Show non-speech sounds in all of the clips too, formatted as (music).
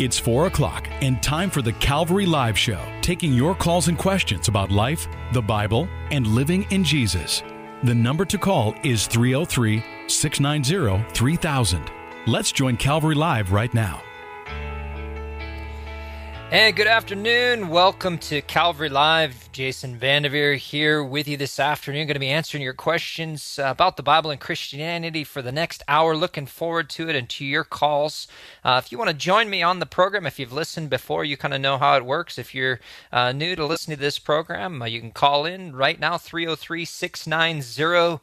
It's 4 o'clock and time for the Calvary Live Show, taking your calls and questions about life, the Bible, and living in Jesus. The number to call is 303 690 3000. Let's join Calvary Live right now. And good afternoon. Welcome to Calvary Live. Jason Vandeveer here with you this afternoon. Going to be answering your questions about the Bible and Christianity for the next hour. Looking forward to it and to your calls. Uh, if you want to join me on the program, if you've listened before, you kind of know how it works. If you're uh, new to listening to this program, uh, you can call in right now 303 690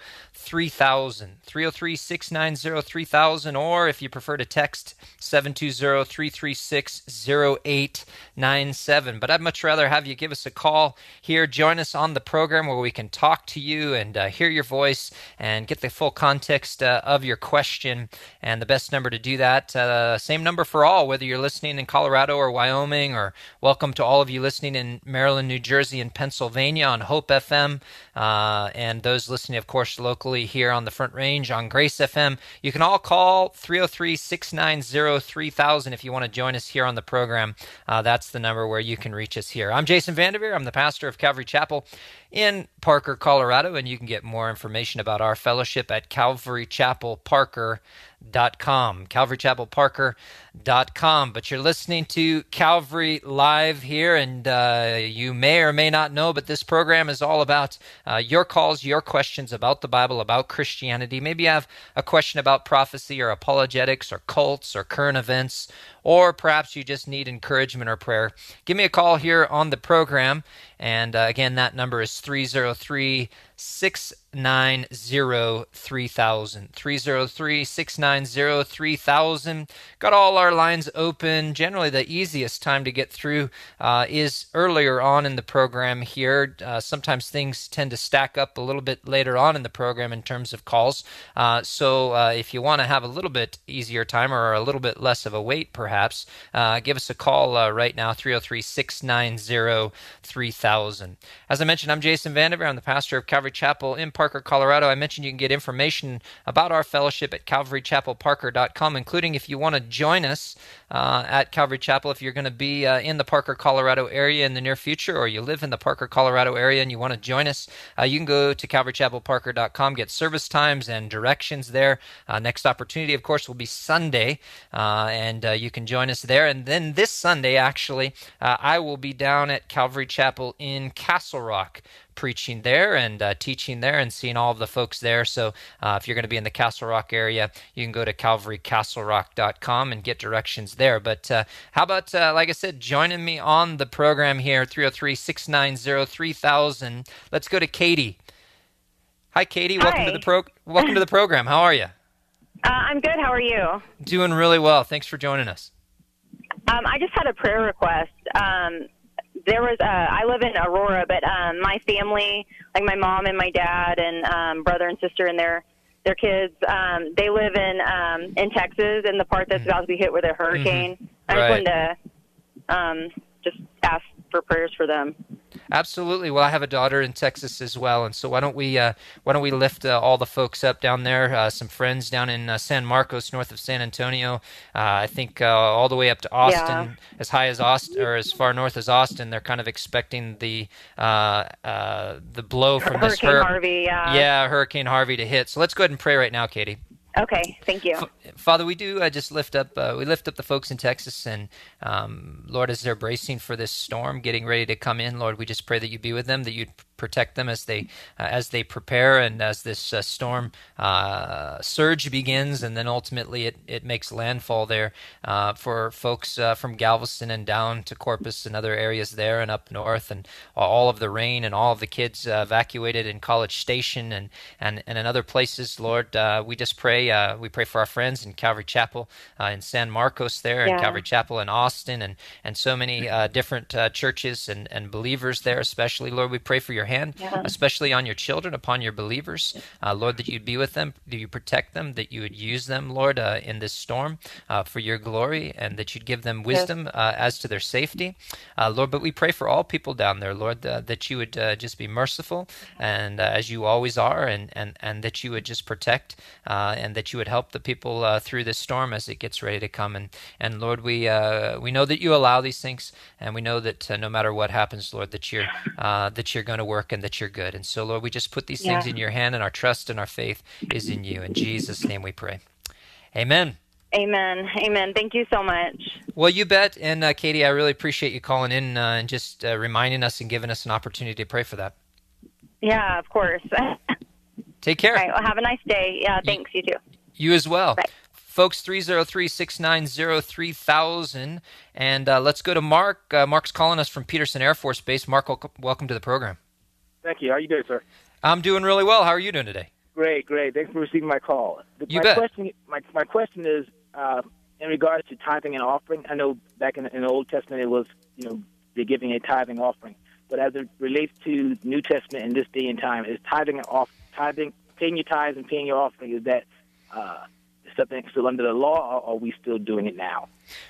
3000. 303 690 3000. Or if you prefer to text 720 336 0897. But I'd much rather have you give us a call here. Join us on the program where we can talk to you and uh, hear your voice and get the full context uh, of your question. And the best number to do that, uh, same number for all, whether you're listening in Colorado or Wyoming, or welcome to all of you listening in Maryland, New Jersey, and Pennsylvania on Hope FM. Uh, and those listening, of course, locally here on the Front Range on Grace FM. You can all call 303 690 3000 if you want to join us here on the program. Uh, that's the number where you can reach us here. I'm Jason Vanderveer. I'm the pastor of Calvary Chapel in Parker, Colorado, and you can get more information about our fellowship at calvarychapelparker.com. calvarychapelparker.com. But you're listening to Calvary Live here, and uh, you may or may not know, but this program is all about uh, your calls, your questions about the Bible, about Christianity. Maybe you have a question about prophecy or apologetics or cults or current events, or perhaps you just need encouragement or prayer. Give me a call here on the program. And uh, again, that number is 303 690 3000. 303 690 3000. Got all our lines open. Generally, the easiest time to get through uh, is earlier on in the program here. Uh, sometimes things tend to stack up a little bit later on in the program in terms of calls. Uh, so uh, if you want to have a little bit easier time or a little bit less of a wait, perhaps, uh, give us a call uh, right now 303 690 3000. As I mentioned, I'm Jason Vandeveer. I'm the pastor of Calvary Chapel in Parker, Colorado. I mentioned you can get information about our fellowship at calvarychapelparker.com, including if you want to join us uh, at Calvary Chapel, if you're going to be uh, in the Parker, Colorado area in the near future, or you live in the Parker, Colorado area and you want to join us, uh, you can go to calvarychapelparker.com, get service times and directions there. Uh, next opportunity, of course, will be Sunday, uh, and uh, you can join us there. And then this Sunday, actually, I will be down at Calvary Chapel in Castle Rock preaching there and uh, teaching there and seeing all of the folks there. So uh, if you're going to be in the Castle Rock area, you can go to calvarycastlerock.com and get directions there. But uh, how about, uh, like I said, joining me on the program here, 303 690 3000. Let's go to Katie. Hi, Katie. Welcome Hi. to the pro. Welcome to the program. How are you? Uh, I'm good. How are you? Doing really well. Thanks for joining us. Um, I just had a prayer request. Um, there was uh, I live in Aurora, but um, my family, like my mom and my dad and um, brother and sister and their their kids, um, they live in um, in Texas in the part that's about to be hit with a hurricane. I just Right. wanted to um, just ask for prayers for them. Absolutely. Well, I have a daughter in Texas as well, and so why don't we uh, why don't we lift uh, all the folks up down there? Uh, some friends down in uh, San Marcos, north of San Antonio. Uh, I think uh, all the way up to Austin, as high as Austin, or as far north as Austin. They're kind of expecting the uh, uh, the blow from this Hurricane hur- Harvey. Yeah. yeah, Hurricane Harvey to hit. So let's go ahead and pray right now, Katie. Okay. Thank you. Father, we do uh, just lift up uh, we lift up the folks in Texas, and um, Lord, as they're bracing for this storm, getting ready to come in, Lord, we just pray that you be with them, that you'd protect them as they uh, as they prepare, and as this uh, storm uh, surge begins, and then ultimately it, it makes landfall there uh, for folks uh, from Galveston and down to Corpus and other areas there, and up north, and all of the rain and all of the kids uh, evacuated in College Station and and and in other places, Lord, uh, we just pray. Uh, we pray for our friends in Calvary Chapel uh, in San Marcos there, and Calvary Chapel in Austin, and and so many uh, different uh, churches and and believers there, especially Lord. We pray for your hand, Yeah. especially on your children, upon your believers. Uh, Lord, that you'd be with them, that you protect them, that you would use them, Lord, uh, in this storm uh, for your glory, and that you'd give them wisdom uh, as to their safety. Uh, Lord, but we pray for all people down there, Lord, uh, that you would uh, just be merciful, and uh, as you always are, and, and, and that you would just protect, uh, and that you would help the people uh, through this storm as it gets ready to come. And, and Lord, we, uh, we know that you allow these things, and we know that uh, no matter what happens, Lord, that you're, uh, that you're going to work and that you're good. And so, Lord, we just put these things in your hand, and our trust and our faith is in you. In Jesus' name we pray. Amen. Amen. Amen. Thank you so much. Well, you bet. And uh, Katie, I really appreciate you calling in uh, and just uh, reminding us and giving us an opportunity to pray for that. Yeah, of course. (laughs) Take care. right. Well, have a nice day. Yeah. Thanks. You too. You as well. Bye. Folks, 303 690 3000. And uh, let's go to Mark. Uh, Mark's calling us from Peterson Air Force Base. Mark, welcome to the program. Thank you. How are you doing, sir? I'm doing really well. How are you doing today? Great, great. Thanks for receiving my call. You my bet. question, my my question is uh, in regards to tithing and offering. I know back in, in the Old Testament it was you know they're giving a tithing offering, but as it relates to New Testament in this day and time, is tithing and off tithing, paying your tithes and paying your offering, is that uh, something still under the law, or are we still doing it now?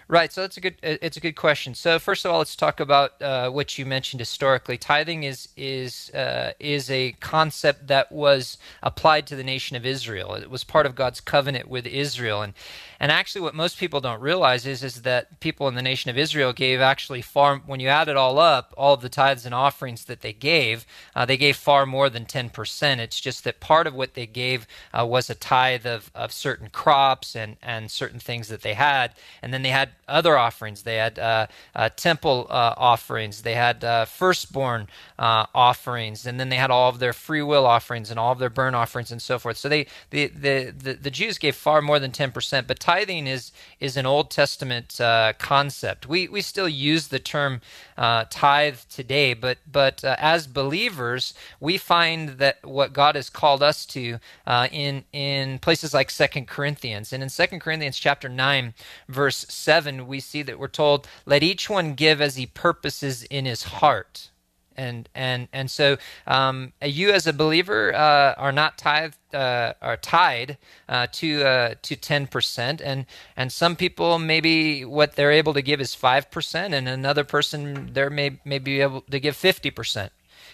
Right. So that's a good. It's a good question. So first of all, let's talk about uh, what you mentioned historically. Tithing is is uh, is a concept that was applied to the nation of Israel. It was part of God's covenant with Israel, and and actually, what most people don't realize is is that people in the nation of Israel gave actually far. When you add it all up, all of the tithes and offerings that they gave, uh, they gave far more than ten percent. It's just that part of what they gave uh, was a tithe of, of certain crops and and certain things that they had, and then they had other offerings. They had uh, uh, temple uh, offerings. They had uh, firstborn uh, offerings, and then they had all of their free will offerings and all of their burnt offerings and so forth. So they the the the, the Jews gave far more than ten percent. But tithing is is an Old Testament uh, concept. We we still use the term uh, tithe today, but but uh, as believers, we find that what God has called us to uh, in in places like Second Corinthians, and in Second Corinthians chapter nine, verse seven, we see that we're told, "Let each one give as he purposes in his heart." And and and so um, you as a believer uh, are not tithe uh, are tied uh, to uh, to ten percent, and and some people maybe what they're able to give is five percent, and another person there may may be able to give fifty percent.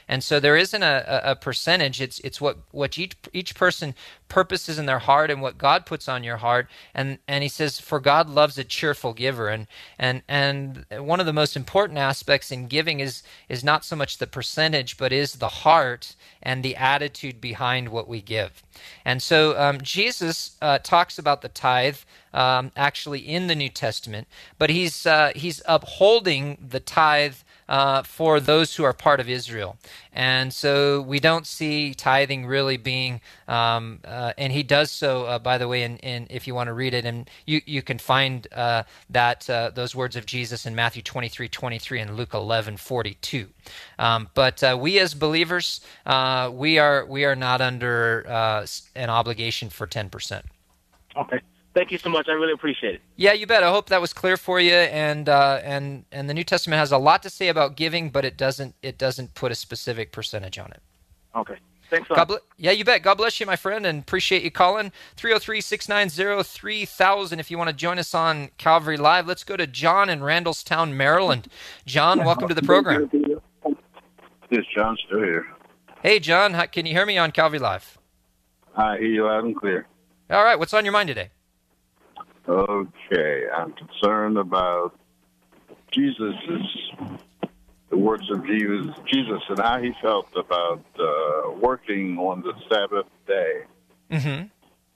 And so there isn't a, a, percentage. It's it's what, what each each person purposes in their heart and what God puts on your heart. And and he says, for God loves a cheerful giver. And and and one of the most important aspects in giving is is not so much the percentage, but is the heart and the attitude behind what we give. And so um, Jesus uh, talks about the tithe um, actually in the New Testament, but he's uh, he's upholding the tithe uh, for those who are part of Israel. And so we don't see tithing really being, um, uh, and he does so, uh, by the way, in, in if you want to read it, and you, you can find uh, that uh, those words of Jesus in Matthew 23, 23 and Luke 11, 42. Um, but we as believers, we are we are not under an obligation for 10%. Okay. Thank you so much. I really appreciate it. Yeah, you bet. I hope that was clear for you. And uh, and and the New Testament has a lot to say about giving, but it doesn't it doesn't put a specific percentage on it. Okay. Thanks a God lot. bl- yeah, you bet. God bless you, my friend, and appreciate you calling. 303-690-3000 if you want to join us on Calvary Live. Let's go to John in Randallstown, Maryland. John, welcome to the program. Is John still here? Hey, John, can you hear me on Calvary Live? I hear you loud and clear. All right, what's on your mind today? Okay, I'm concerned about Jesus' the works of Jesus, Jesus and how he felt about uh, working on the Sabbath day. Mm-hmm.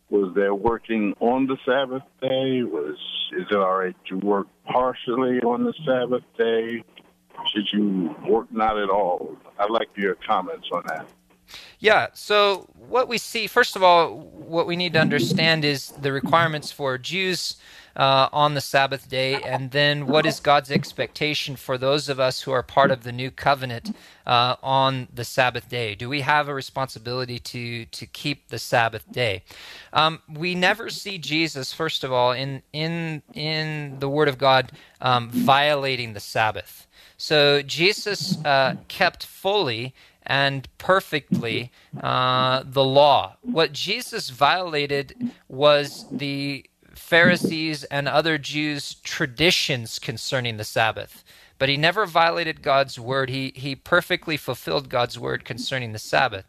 Was there working on the Sabbath day? Was is it all right to work partially on the Sabbath day? Should you work not at all? I'd like your comments on that. Yeah. So what we see, first of all, what we need to understand is the requirements for Jews uh, on the Sabbath day, and then what is God's expectation for those of us who are part of the new covenant uh, on the Sabbath day? Do we have a responsibility to to keep the Sabbath day? Um, we never see Jesus, first of all, in in in the Word of God um, violating the Sabbath. So Jesus uh, kept fully and perfectly uh, the law. What Jesus violated was the Pharisees and other Jews' traditions concerning the Sabbath. But he never violated God's word. He, he perfectly fulfilled God's word concerning the Sabbath.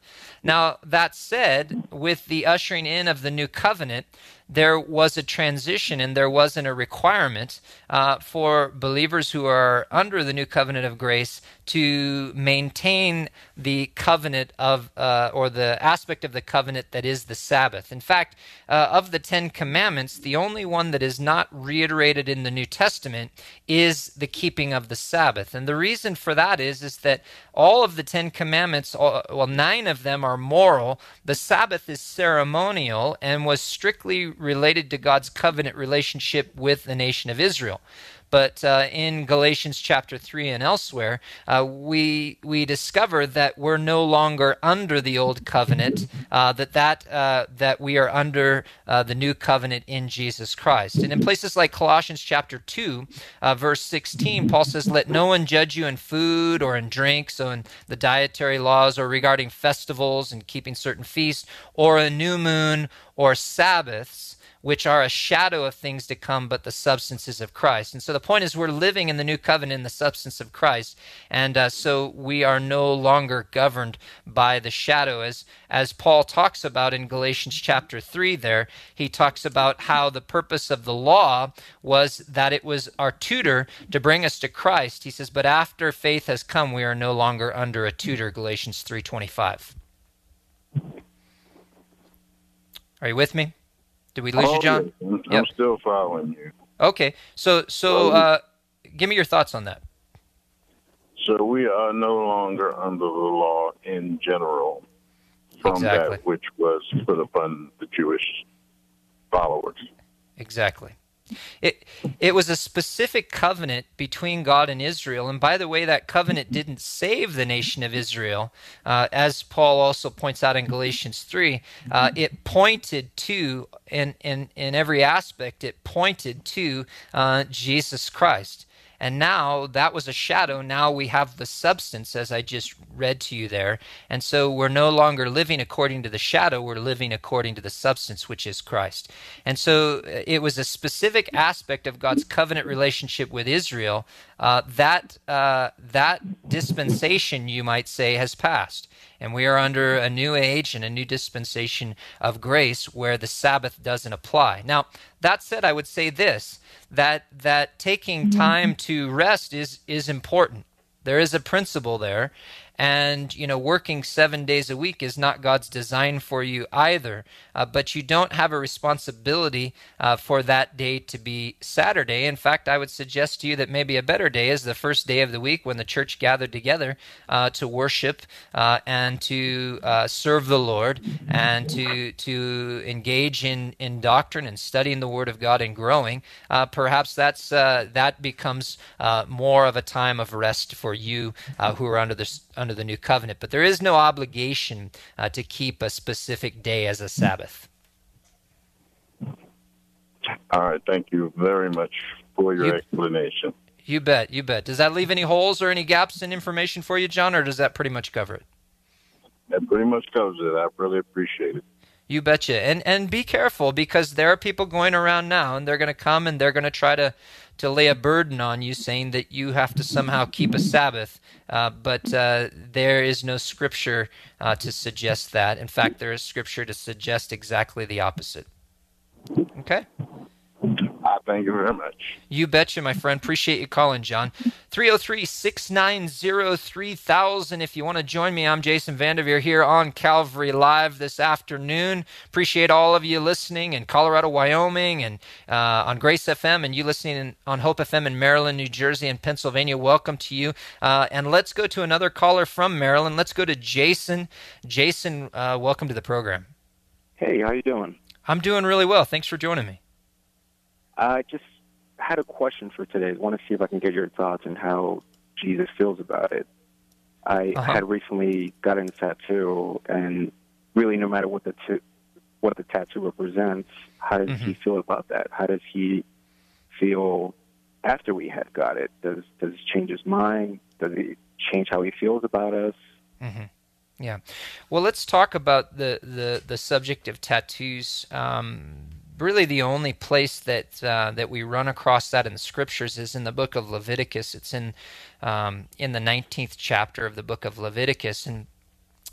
Now, that said, with the ushering in of the new covenant, there was a transition and there wasn't a requirement uh, for believers who are under the new covenant of grace to maintain the covenant of, uh, or the aspect of the covenant that is the Sabbath. In fact, uh, of the Ten Commandments, the only one that is not reiterated in the New Testament is the keeping of the Sabbath. And the reason for that is, is that all of the Ten Commandments, well, nine of them are moral. The Sabbath is ceremonial and was strictly related to God's covenant relationship with the nation of Israel. But uh, in Galatians chapter 3 and elsewhere, uh, we, we discover that we're no longer under the old covenant, uh, that, that, uh, that we are under uh, the new covenant in Jesus Christ. And in places like Colossians chapter 2, uh, verse 16, Paul says, Let no one judge you in food or in drink, so in the dietary laws or regarding festivals and keeping certain feasts, or a new moon or Sabbaths which are a shadow of things to come, but the substances of Christ. And so the point is, we're living in the new covenant in the substance of Christ, and uh, so we are no longer governed by the shadow, as as Paul talks about in Galatians chapter three. There, he talks about how the purpose of the law was that it was our tutor to bring us to Christ. He says, but after faith has come, we are no longer under a tutor. Galatians three twenty five. Are you with me? Did we lose oh, you, John? I'm yep. still following you. Okay, so so uh, give me your thoughts on that. So we are no longer under the law in general from exactly. that which was put upon the Jewish followers. Exactly. It it was a specific covenant between God and Israel, and by the way, that covenant didn't save the nation of Israel, uh, as Paul also points out in Galatians three. Uh, it pointed to, in in in every aspect, it pointed to uh, Jesus Christ. And now that was a shadow. Now we have the substance, as I just read to you there. And so we're no longer living according to the shadow, we're living according to the substance, which is Christ. And so uh, it was a specific aspect of God's covenant relationship with Israel. Uh, that, uh, that dispensation, you might say, has passed. And we are under a new age and a new dispensation of grace where the Sabbath doesn't apply. Now, that said, I would say this that that taking mm-hmm. time to rest is is important. There is a principle there, and you know working seven days a week is not god's design for you either. Uh, but you don't have a responsibility uh, for that day to be saturday. In fact i would suggest to you that maybe a better day is the first day of the week when the church gathered together uh, to worship uh, and to uh, serve the lord and to to engage in in doctrine and studying the word of god and growing. Uh, perhaps that's that becomes more of a time of rest for you who are under this under the new covenant, but there is no obligation uh, to keep a specific day as a Sabbath. All right, thank you very much for your you, explanation. You bet, you bet. Does that leave any holes or any gaps in information for you, John, or does that pretty much cover it? That pretty much covers it. I really appreciate it. You betcha. And and be careful because there are people going around now and they're going to come and they're going to try to to lay a burden on you saying that you have to somehow keep a Sabbath. Uh, but uh, there is no scripture uh, to suggest that. In fact, there is scripture to suggest exactly the opposite. Okay? Thank you very much. You betcha, my friend. Appreciate you calling, John. (laughs) 303 690 3000. If you want to join me, I'm Jason Vandeveer here on Calvary Live this afternoon. Appreciate all of you listening in Colorado, Wyoming, and uh, on Grace FM, and you listening in, on Hope FM in Maryland, New Jersey, and Pennsylvania. Welcome to you. Uh, and let's go to another caller from Maryland. Let's go to Jason. Jason, uh, welcome to the program. Hey, how you doing? I'm doing really well. Thanks for joining me. I just had a question for today. I want to see if I can get your thoughts on how Jesus feels about it. I uh-huh. had recently gotten a tattoo, and really, no matter what the t- what the tattoo represents, how does mm-hmm. he feel about that? How does he feel after we had got it? Does does it change his mind? Does it change how he feels about us? Mm-hmm. Yeah. Well, let's talk about the the the subject of tattoos. Um, really, the only place that uh, that we run across that in the scriptures is in the book of Leviticus. It's in um, in the nineteenth chapter of the book of Leviticus, and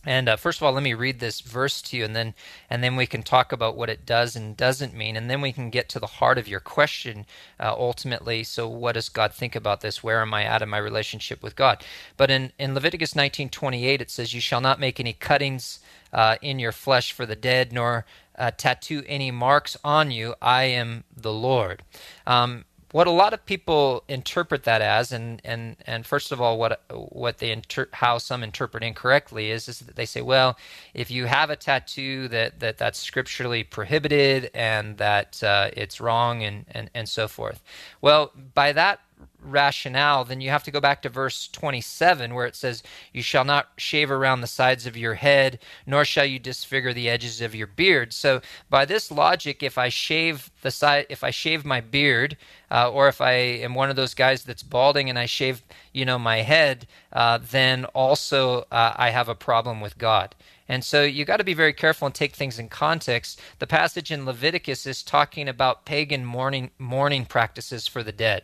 and uh, first of all, let me read this verse to you, and then and then we can talk about what it does and doesn't mean, and then we can get to the heart of your question uh, ultimately. So, what does God think about this? Where am I at in my relationship with God? But in in Leviticus 19:28, it says, "You shall not make any cuttings uh, in your flesh for the dead, nor uh, tattoo any marks on you. I am the Lord." Um, what a lot of people interpret that as, and and and first of all, what what they inter- how some interpret incorrectly is is that they say, well, if you have a tattoo that that that's scripturally prohibited and that uh, it's wrong and and and so forth. Well, by that rationale, then you have to go back to verse 27 where it says, You shall not shave around the sides of your head, nor shall you disfigure the edges of your beard. So, by this logic, if I shave the side, if I shave my beard, uh, or if I am one of those guys that's balding and I shave, you know, my head, uh, then also uh, I have a problem with God. And so you got to be very careful and take things in context. The passage in Leviticus is talking about pagan mourning mourning practices for the dead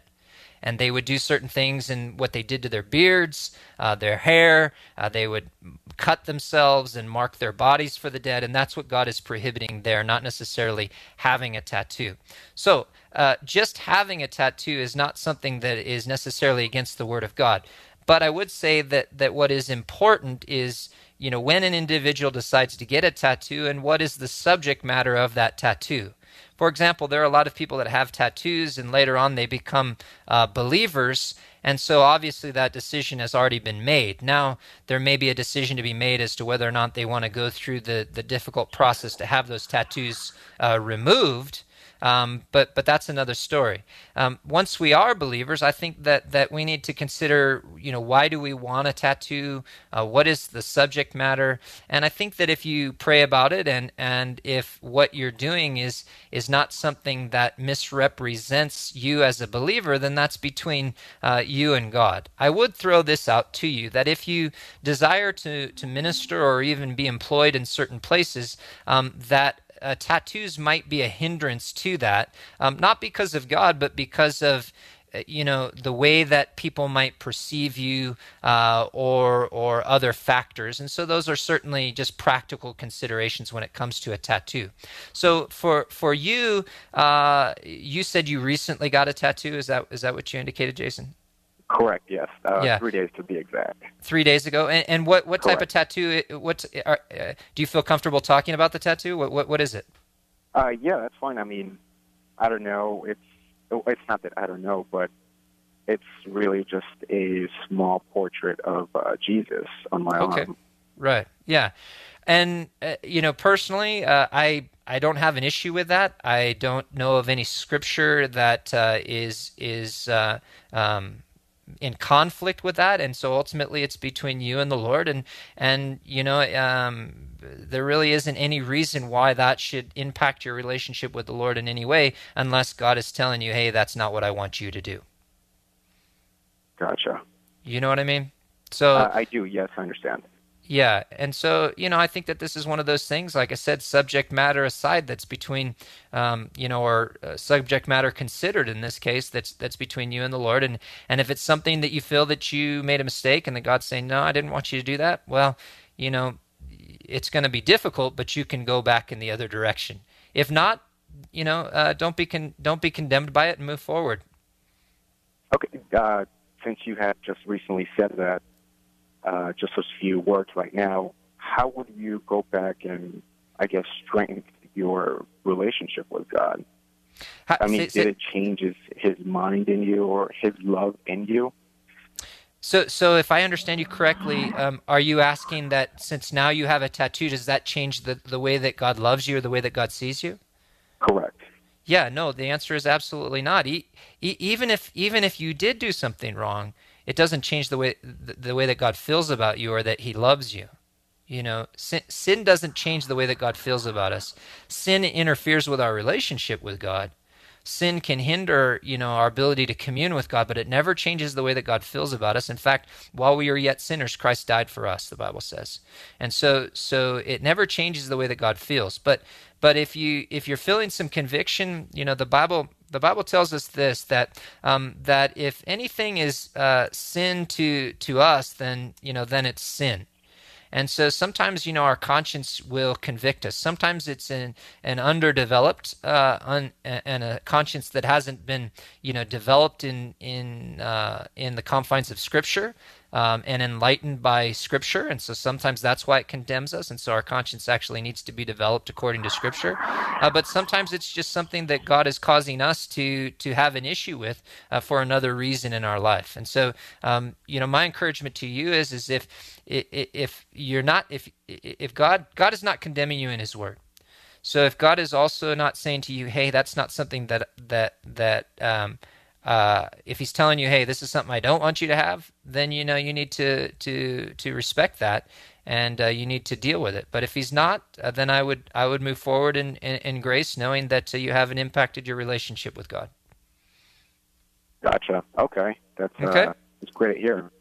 and they would do certain things and what they did to their beards, uh, their hair. Uh, they would cut themselves and mark their bodies for the dead, and that's what God is prohibiting there, not necessarily having a tattoo. So, uh, just having a tattoo is not something that is necessarily against the Word of God. But I would say that, that what is important is you know when an individual decides to get a tattoo and what is the subject matter of that tattoo for example, there are a lot of people that have tattoos and later on they become uh, believers. And so obviously that decision has already been made. Now there may be a decision to be made as to whether or not they want to go through the, the difficult process to have those tattoos uh, removed. Um, but but that's another story. Um, once we are believers, I think that that we need to consider, you know, why do we want a tattoo? Uh, what is the subject matter? And I think that if you pray about it, and and if what you're doing is is not something that misrepresents you as a believer, then that's between uh, you and God. I would throw this out to you that if you desire to to minister or even be employed in certain places, um, that uh, tattoos might be a hindrance to that, um, not because of God, but because of uh, you know the way that people might perceive you uh, or or other factors. And so those are certainly just practical considerations when it comes to a tattoo. So for for you uh, you said you recently got a tattoo. Is that is that what you indicated jason Correct. Yes. Uh, yeah. Three days to be exact. Three days ago. And, and what what type of tattoo? What are, uh, do you feel comfortable talking about the tattoo? What what, what is it? Uh, yeah, that's fine. I mean, I don't know. It's it's not that I don't know, but it's really just a small portrait of uh, Jesus on my okay. arm. Right. Yeah. And uh, you know, personally, uh, I I don't have an issue with that. I don't know of any scripture that uh, is is uh, um, in conflict with that and so ultimately it's between you and the lord and and you know um, there really isn't any reason why that should impact your relationship with the lord in any way unless god is telling you hey that's not what i want you to do. Gotcha. You know what i mean? So uh, i do. Yes i understand yeah, and so you know, I think that this is one of those things. Like I said, subject matter aside, that's between, um, you know, or uh, subject matter considered in this case, that's that's between you and the Lord. And and if it's something that you feel that you made a mistake, and that God's saying, no, I didn't want you to do that. Well, you know, it's going to be difficult, but you can go back in the other direction. If not, you know, uh, don't be con- don't be condemned by it and move forward. Okay, uh, since you had just recently said that, uh, just a few words right now, how would you go back and, I guess, strengthen your relationship with God? How, I mean, say, did it change his, his mind in you or his love in you? So, so if I understand you correctly, um, are you asking that since now you have a tattoo, does that change the, the way that God loves you or the way that God sees you? Correct. Yeah, no. The answer is absolutely not. E- e- even if even if you did do something wrong, it doesn't change the way the, the way that God feels about you or that He loves you. You know, sin, sin doesn't change the way that God feels about us. Sin interferes with our relationship with God, sin can hinder, you know, our ability to commune with God, but it never changes the way that God feels about us. In fact, while we are yet sinners, Christ died for us, the Bible says. And so so it never changes the way that God feels. But but if you if you're feeling some conviction, you know, the Bible the Bible tells us this that um, that if anything is uh, sin to to us, then you know then it's sin. And so sometimes, you know, our conscience will convict us. Sometimes it's an, an underdeveloped uh, un, and a conscience that hasn't been, you know, developed in in uh, in the confines of Scripture um, and enlightened by Scripture. And so sometimes that's why it condemns us. And so our conscience actually needs to be developed according to Scripture. Uh, but sometimes it's just something that God is causing us to to have an issue with uh, for another reason in our life. And so, um, you know, my encouragement to you is is if if you're not if if God God is not condemning you in His Word. So if God is also not saying to you, "Hey, that's not something that that that um, uh, if he's telling you, "Hey, this is something I don't want you to have," then you know you need to to to respect that, and uh, you need to deal with it. But if he's not, uh, then I would I would move forward in in, in grace, knowing that uh, you haven't impacted your relationship with God. Gotcha. Okay, that's uh, okay. That's great here.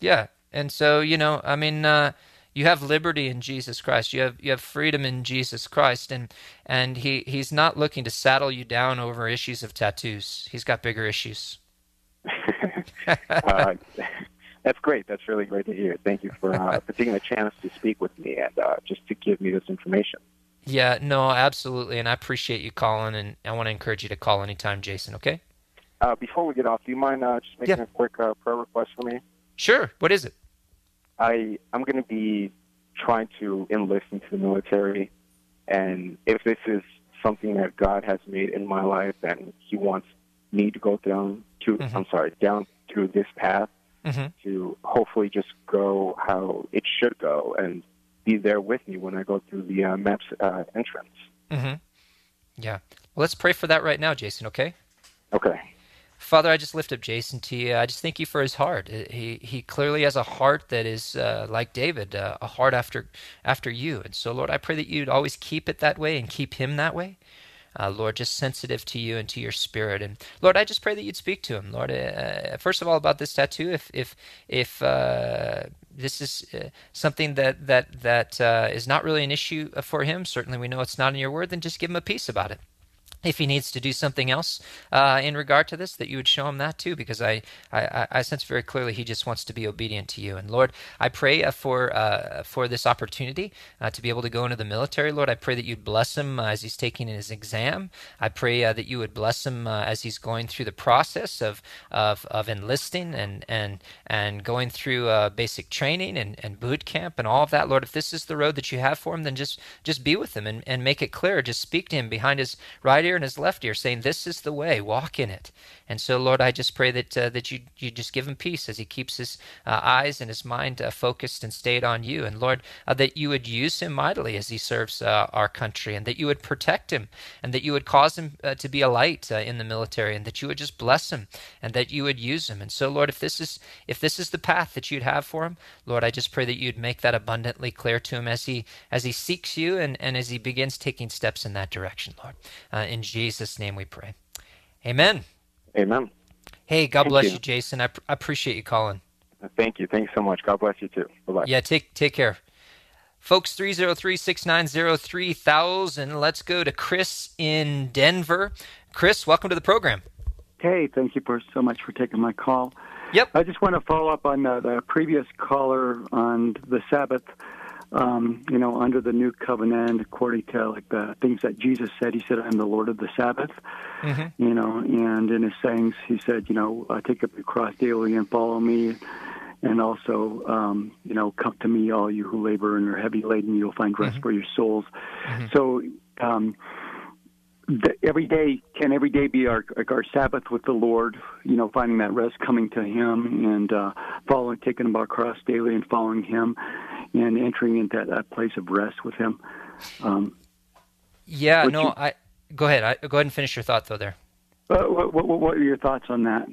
Yeah, and so you know, I mean uh, you have liberty in Jesus Christ. You have you have freedom in Jesus Christ, and and he he's not looking to saddle you down over issues of tattoos. He's got bigger issues. (laughs) uh, that's great. That's really great to hear. Thank you for, uh, for taking the chance to speak with me and uh, just to give me this information. Yeah, no, absolutely, and I appreciate you calling, and I want to encourage you to call anytime, Jason. Okay. Uh, before we get off, do you mind uh, just making yeah. a quick uh, prayer request for me? Sure. What is it? I I'm going to be trying to enlist into the military, and if this is something that God has made in my life, and He wants me to go down to mm-hmm. I'm sorry down to this path mm-hmm. to hopefully just go how it should go and be there with me when I go through the uh, MEPS uh, entrance. Mm-hmm. Yeah. Well, let's pray for that right now, Jason. Okay. Okay. Father, I just lift up Jason to you. I just thank you for his heart. Uh, he he clearly has a heart that is uh, like David, uh, a heart after after you. And so, Lord, I pray that you'd always keep it that way and keep him that way. Uh, Lord, just sensitive to you and to your spirit. And Lord, I just pray that you'd speak to him. Lord, uh, first of all, about this tattoo, if if if uh, this is something that that that is not really an issue for him, certainly we know it's not in your word. Then just give him a peace about it if he needs to do something else uh, in regard to this, that you would show him that too, because I, I, I, sense very clearly he just wants to be obedient to you. And Lord, I pray uh, for uh, for this opportunity uh, to be able to go into the military. Lord, I pray that you'd bless him as he's taking his exam. I pray uh, that you would bless him as he's going through the process of of, of enlisting and and and going through basic training and, and boot camp and all of that. Lord, if this is the road that you have for him, then just just be with him and, and make it clear. Just speak to him behind his right ear and his left ear, saying, "This is the way. Walk in it." And so, Lord, I just pray that uh, that you you just give him peace as he keeps his uh, eyes and his mind uh, focused and stayed on you. And Lord, uh, that you would use him mightily as he serves uh, our country, and that you would protect him, and that you would cause him uh, to be a light in the military, and that you would just bless him, and that you would use him. And so, Lord, if this is if this is the path that you'd have for him, Lord, I just pray that you'd make that abundantly clear to him as he as he seeks you and, and as he begins taking steps in that direction, Lord. In Jesus' name we pray. Amen. Amen. Hey, God Thank bless you, you Jason. I, pr- I, appreciate you calling. Thank you. Thanks so much. God bless you too. Bye bye. Yeah, take take care. Folks, 303 690 3000. Let's go to Chris in Denver. Chris, welcome to the program. Hey, thank you for so much for taking my call. Yep. I just want to follow up on the, the previous caller on the Sabbath um, you know, under the new covenant, according to like the things that Jesus said. He said, "I'm the Lord of the Sabbath." Mm-hmm. You know, and in his sayings, he said, "You know, uh, take up your cross daily and follow me." And also, um, you know, come to me, all you who labor and are heavy laden, you'll find rest mm-hmm. for your souls. Mm-hmm. So, um, the, every day can every day be our our Sabbath with the Lord. You know, finding that rest, coming to Him, and uh, following, taking up our cross daily, and following Him and entering into that place of rest with Him. Um, yeah, no, you, I go ahead. I, go ahead and finish your thought though. There. Uh, what, what, what are your thoughts on that?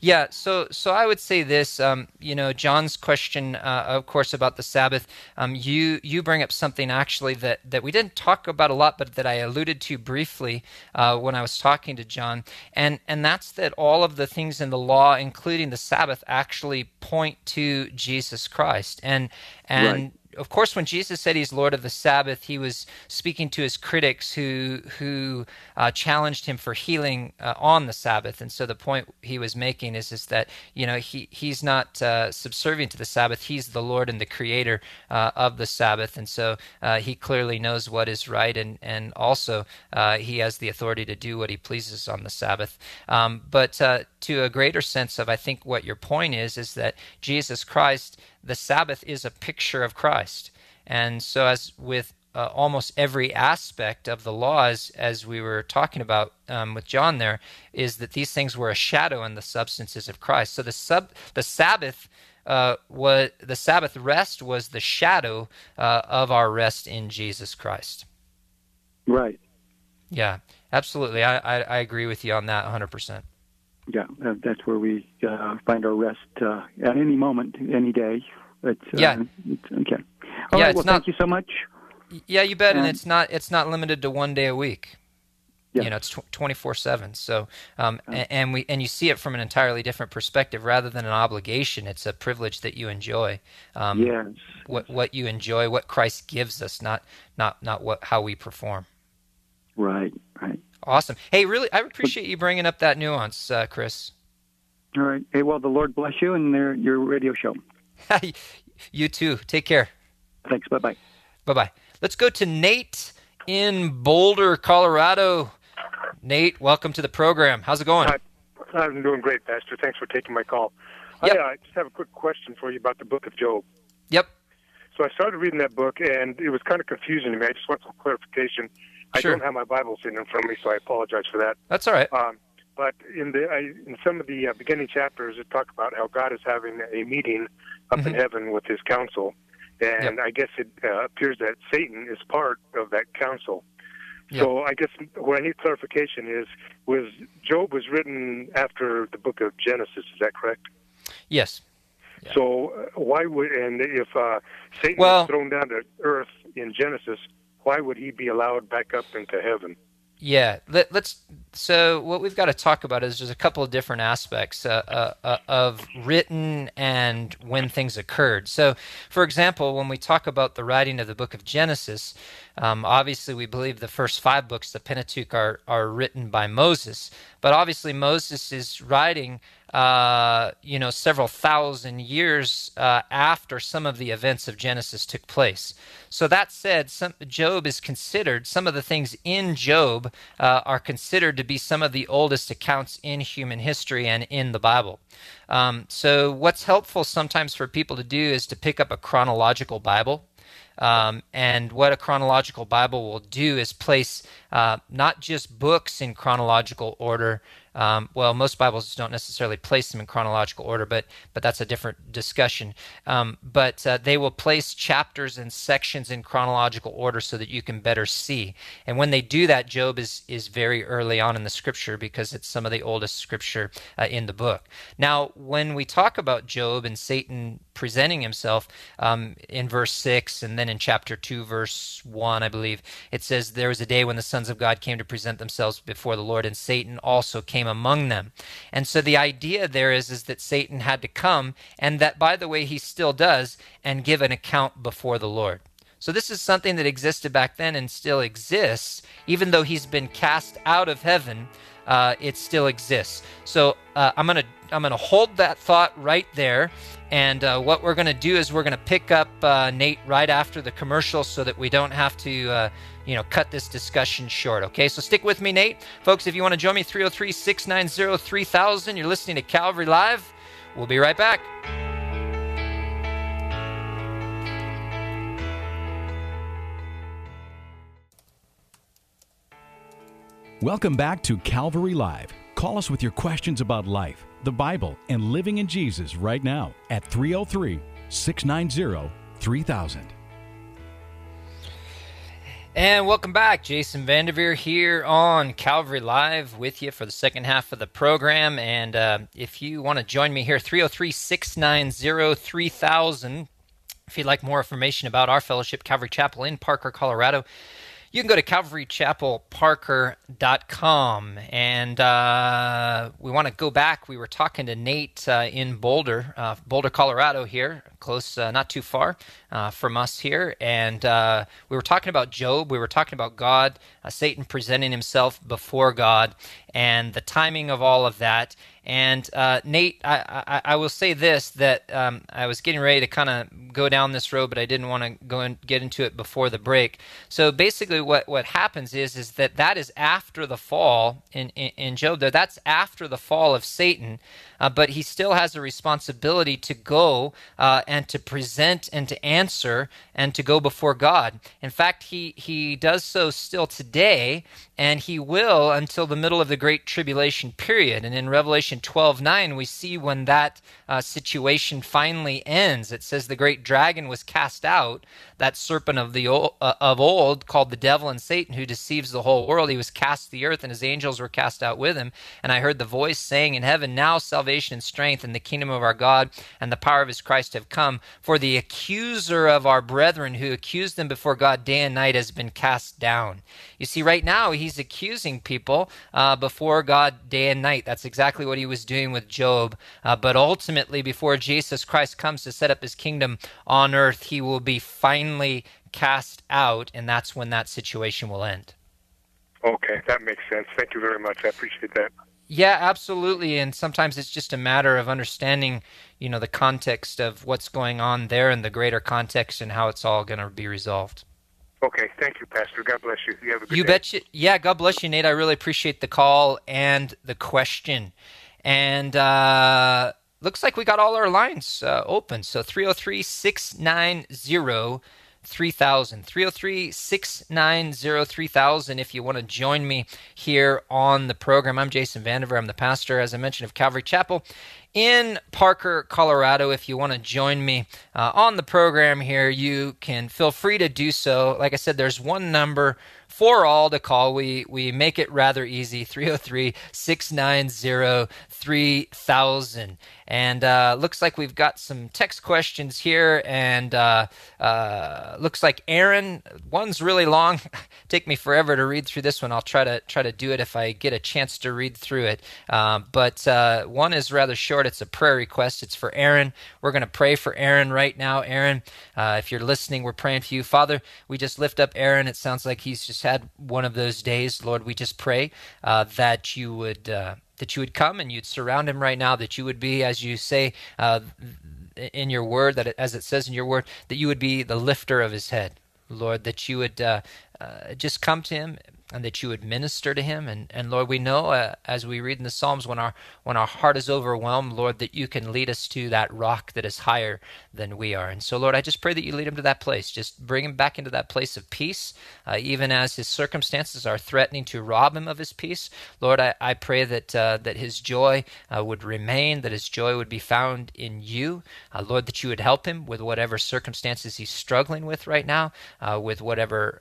Yeah, so so I would say this. Um, you know, John's question, uh, of course, about the Sabbath. Um, you you bring up something actually that that we didn't talk about a lot, but that I alluded to briefly uh, when I was talking to John, and and that's that all of the things in the law, including the Sabbath, actually point to Jesus Christ, and and. Right of course, when Jesus said he's Lord of the Sabbath, he was speaking to his critics who who uh, challenged him for healing uh, on the Sabbath. And so the point he was making is is that you know he he's not uh, subservient to the Sabbath. He's the Lord and the Creator uh, of the Sabbath, and so uh, he clearly knows what is right, and and also uh, he has the authority to do what he pleases on the Sabbath. Um, but to a greater sense of, I think what your point is, is that Jesus Christ the Sabbath is a picture of Christ. And so, as with uh, almost every aspect of the laws, as we were talking about um, with John, there is that these things were a shadow and the substances of Christ. So the sub the Sabbath uh, was the Sabbath rest was the shadow uh, of our rest in Jesus Christ. Right. Yeah, absolutely. I, I, I agree with you on that 100. Yeah, that's where we uh, find our rest uh, at any moment, any day. It's, uh, yeah. It's, okay. All yeah, right, well, not, thank you so much. Yeah, you bet. And, and, it's not it's not limited to one day a week. Yeah. You know, it's twenty four seven. So, um, and, and, we and you see it from an entirely different perspective, rather than an obligation. It's a privilege that you enjoy. Um, yes. What what you enjoy, what Christ gives us, not not not what how we perform. Right. Right. Awesome. Hey, really, I appreciate you bringing up that nuance, uh, Chris. All right. Hey, well, the Lord bless you and their, your radio show. (laughs) you too. Take care. Thanks. Bye bye. Bye bye. Let's go to Nate in Boulder, Colorado. Nate, welcome to the program. How's it going? Hi. I'm doing great, Pastor. Thanks for taking my call. Yep. I, uh, I just have a quick question for you about the book of Job. Yep. So I started reading that book, and it was kind of confusing to me. I just want some clarification. I don't have my Bible sitting in front of me, so I apologize for that. That's all right. Um, but in the I, in some of the uh, beginning chapters, it talks about how God is having a meeting up mm-hmm. in heaven with His council, and yep. I guess it uh, appears that Satan is part of that council. Yep. So I guess what I need clarification is: was Job was written after the book of Genesis? Is that correct? Yes. Yeah. So uh, why would and if uh, Satan well, was thrown down to earth in Genesis, why would he be allowed back up into heaven? Yeah, Let, us So what we've got to talk about is there's a couple of different aspects uh, uh, uh, of written and when things occurred. So, for example, when we talk about the writing of the book of Genesis, um, obviously we believe the first five books, the Pentateuch, are are written by Moses. But obviously Moses is writing uh, you know, several thousand years uh, after some of the events of Genesis took place. So that said, some, Job is considered, some of the things in Job uh, are considered to be some of the oldest accounts in human history and in the Bible. Um, so what's helpful sometimes for people to do is to pick up a chronological Bible. Um, and what a chronological Bible will do is place uh, not just books in chronological order, um, well, most Bibles don't necessarily place them in chronological order, but but that's a different discussion. Um, but uh, they will place chapters and sections in chronological order so that you can better see. And when they do that, Job is is very early on in the Scripture because it's some of the oldest Scripture uh, in the book. Now, when we talk about Job and Satan presenting himself um, in verse six, and then in chapter two, verse one, I believe it says, "There was a day when the sons of God came to present themselves before the Lord, and Satan also came." came among them. And so the idea there is, is that Satan had to come, and that, by the way, he still does, and give an account before the Lord. So this is something that existed back then and still exists, even though he's been cast out of heaven. Uh, it still exists. So uh, I'm gonna I'm gonna hold that thought right there, and uh, what we're gonna do is we're gonna pick up uh, Nate right after the commercial, so that we don't have to uh, you know, cut this discussion short. Okay, so stick with me, Nate. Folks, if you want to join me, 303 690 3000. You're listening to Calvary Live. We'll be right back. Welcome back to Calvary Live. Call us with your questions about life, the Bible, and living in Jesus right now at 303 690 3000. And welcome back. Jason Vanderveer here on Calvary Live with you for the second half of the program. And uh, if you want to join me here, 303 690 3000. If you'd like more information about our fellowship, Calvary Chapel in Parker, Colorado, you can go to calvarychapelparker.com. And uh, we want to go back. We were talking to Nate uh, in Boulder, uh, Boulder, Colorado, here, close, uh, not too far uh, from us here. And uh, we were talking about Job. We were talking about God, Satan presenting himself before God, and the timing of all of that. And uh, Nate, I, I, I, will say this that um, I was getting ready to kind of go down this road, but I didn't want to go and get into it before the break. So basically, what, what happens is is that that is after the fall in, in, in Job. That's after the fall of Satan, uh, but he still has a responsibility to go uh, and to present and to answer and to go before God. In fact, he he does so still today, and he will until the middle of the Great Tribulation period. And in Revelation Revelation 12 9, we see when that uh, situation finally ends. It says the great dragon was cast out, that serpent of the old, uh, of old called the devil and Satan, who deceives the whole world. He was cast to the earth, and his angels were cast out with him. And I heard the voice saying in heaven, Now salvation and strength and the kingdom of our God and the power of his Christ have come. For the accuser of our brethren who accused them before God day and night has been cast down. You see, right now he's accusing people uh, before God day and night. That's exactly what he was doing with Job. Uh, but ultimately, before Jesus Christ comes to set up his kingdom on earth, he will be finally cast out, and that's when that situation will end. Okay, that makes sense. Thank you very much. I appreciate that. Yeah, absolutely. And sometimes it's just a matter of understanding, you know, the context of what's going on there and the greater context and how it's all going to be resolved. Okay, thank you, Pastor. God bless you. You have a good you day. bet you. Yeah, God bless you, Nate. I really appreciate the call and the question. And uh, looks like we got all our lines uh, open. So 303 690 3000. 303 690 3000. If you want to join me here on the program, I'm Jason Vandever. I'm the pastor, as I mentioned, of Calvary Chapel in Parker, Colorado. If you want to join me uh, on the program here, you can feel free to do so. Like I said, there's one number for all to call. We we make it rather easy 303 690 3000. And uh, looks like we've got some text questions here. And uh, uh, looks like Aaron, one's really long. (laughs) Take me forever to read through this one. I'll try to try to do it if I get a chance to read through it. Uh, but uh, one is rather short. It's a prayer request. It's for Aaron. We're going to pray for Aaron right now. Aaron, uh, if you're listening, we're praying for you. Father, we just lift up Aaron. It sounds like he's just had one of those days. Lord, we just pray that you would that you would come and you'd surround him right now, that you would be, as you say uh, in your word, that it, as it says in your word, that you would be the lifter of his head. Lord, that you would uh, uh, just come to him and that you would minister to him. And, and Lord, we know uh, as we read in the Psalms, when our when our heart is overwhelmed, Lord, that you can lead us to that rock that is higher than we are. And so, Lord, I just pray that you lead him to that place. Just bring him back into that place of peace, uh, even as his circumstances are threatening to rob him of his peace. Lord, I, I pray that uh, that his joy uh, would remain, that his joy would be found in you. Uh, Lord, that you would help him with whatever circumstances he's struggling with right now, uh, with whatever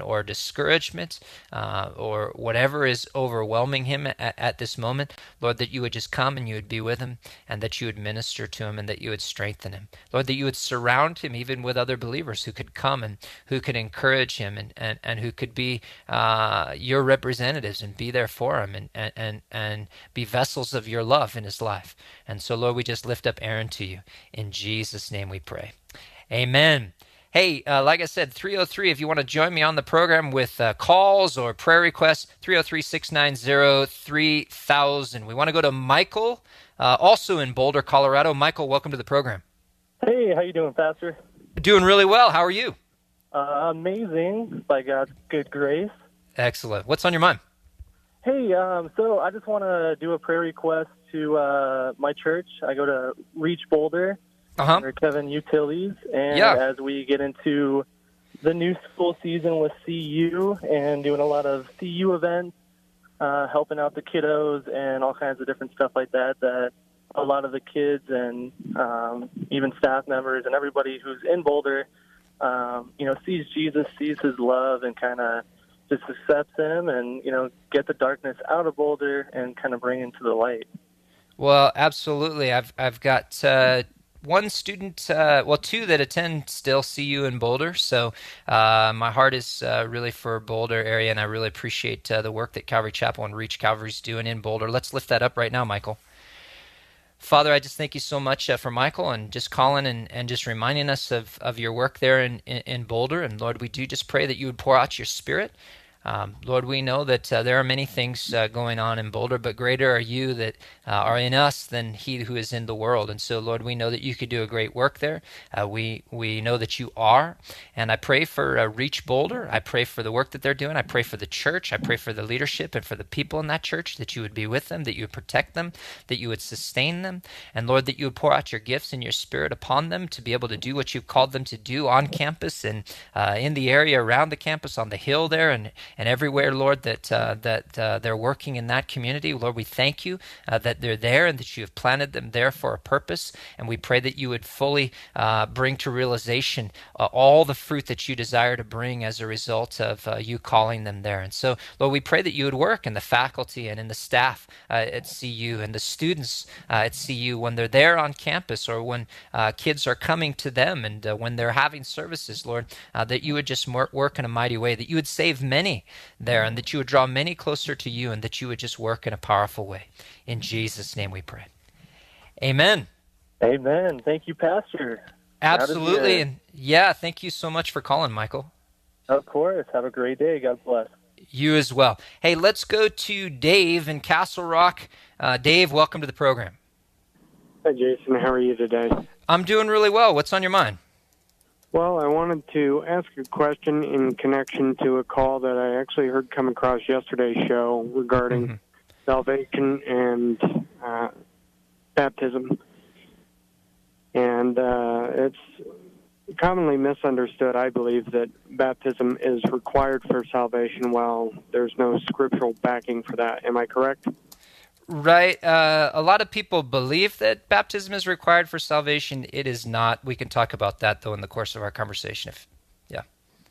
or discouragement discouragement uh, or whatever is overwhelming him at, at, this moment, Lord, that you would just come and you would be with him and that you would minister to him and that you would strengthen him. Lord, that you would surround him even with other believers who could come and who could encourage him and, and, and who could be uh, your representatives and be there for him and, and, and, and be vessels of your love in his life. And so, Lord, we just lift up Aaron to you. In Jesus' name we pray. Amen. Hey, uh, like I said, 303, if you want to join me on the program with uh, calls or prayer requests, 303 690 3000. We want to go to Michael, uh, also in Boulder, Colorado. Michael, welcome to the program. Hey, how you doing, Pastor? Doing really well. How are you? Uh, amazing, by God's good grace. Excellent. What's on your mind? Hey, um, so I just want to do a prayer request to uh, my church. I go to Reach Boulder uh-huh. Kevin Utilities. And yeah. as we get into the new school season with CU and doing a lot of CU events, uh, helping out the kiddos and all kinds of different stuff like that, that a lot of the kids and um, even staff members and everybody who's in Boulder um, you know, sees Jesus, sees his love, and kind of just accepts him, and you know, get the darkness out of Boulder and kind of bring into the light. Well, absolutely. I've I've got uh, one student, uh, well, two that attend still CU in Boulder. So uh, my heart is uh, really for Boulder area, and I really appreciate uh, the work that Calvary Chapel and Reach Calvary is doing in Boulder. Let's lift that up right now, Michael. Father, I just thank you so much uh, for Michael and just calling and, and just reminding us of, of your work there in, in, in Boulder. And Lord, we do just pray that you would pour out your spirit um, Lord, we know that uh, there are many things uh, going on in Boulder, but greater are you that uh, are in us than he who is in the world. And so, Lord, we know that you could do a great work there. Uh, we we know that you are, and I pray for uh, Reach Boulder. I pray for the work that they're doing. I pray for the church. I pray for the leadership and for the people in that church that you would be with them, that you would protect them, that you would sustain them, and Lord, that you would pour out your gifts and your Spirit upon them to be able to do what you've called them to do on campus and uh, in the area around the campus, on the hill there, and and everywhere, Lord, that uh, that uh, they're working in that community. Lord, we thank you uh, that they're there and that you have planted them there for a purpose. And we pray that you would fully uh, bring to realization uh, all the fruit that you desire to bring as a result of you calling them there. And so, Lord, we pray that you would work in the faculty and in the staff at CU and the students at CU when they're there on campus or when kids are coming to them and when they're having services, Lord, that you would just work in a mighty way, that you would save many there, and that you would draw many closer to you, and that you would just work in a powerful way. In Jesus' name we pray. Amen. Amen. Thank you, Pastor. Absolutely. And yeah, thank you so much for calling, Michael. Of course. Have a great day. God bless. You as well. Hey, let's go to Dave in Castle Rock. Uh, Dave, welcome to the program. Hi, Jason. How are you today? I'm doing really well. What's on your mind? Well, I wanted to ask a question in connection to a call that I actually heard come across yesterday's show regarding mm-hmm. salvation and uh, baptism. And uh, it's commonly misunderstood, I believe, that baptism is required for salvation while there's no scriptural backing for that. Am I correct? Right. Uh, a lot of people believe that baptism is required for salvation. It is not. We can talk about that, though, in the course of our conversation. If, yeah.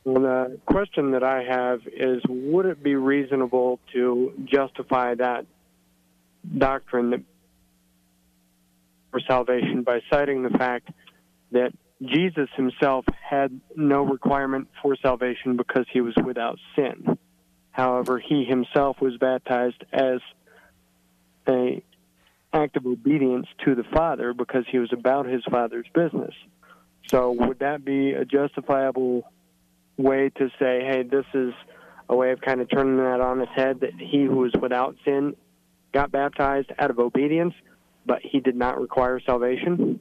Well, the question that I have is would it be reasonable to justify that doctrine for salvation by citing the fact that Jesus himself had no requirement for salvation because he was without sin? However, he himself was baptized as a act of obedience to the father because he was about his father's business. So would that be a justifiable way to say, hey, this is a way of kind of turning that on its head that he who was without sin got baptized out of obedience, but he did not require salvation?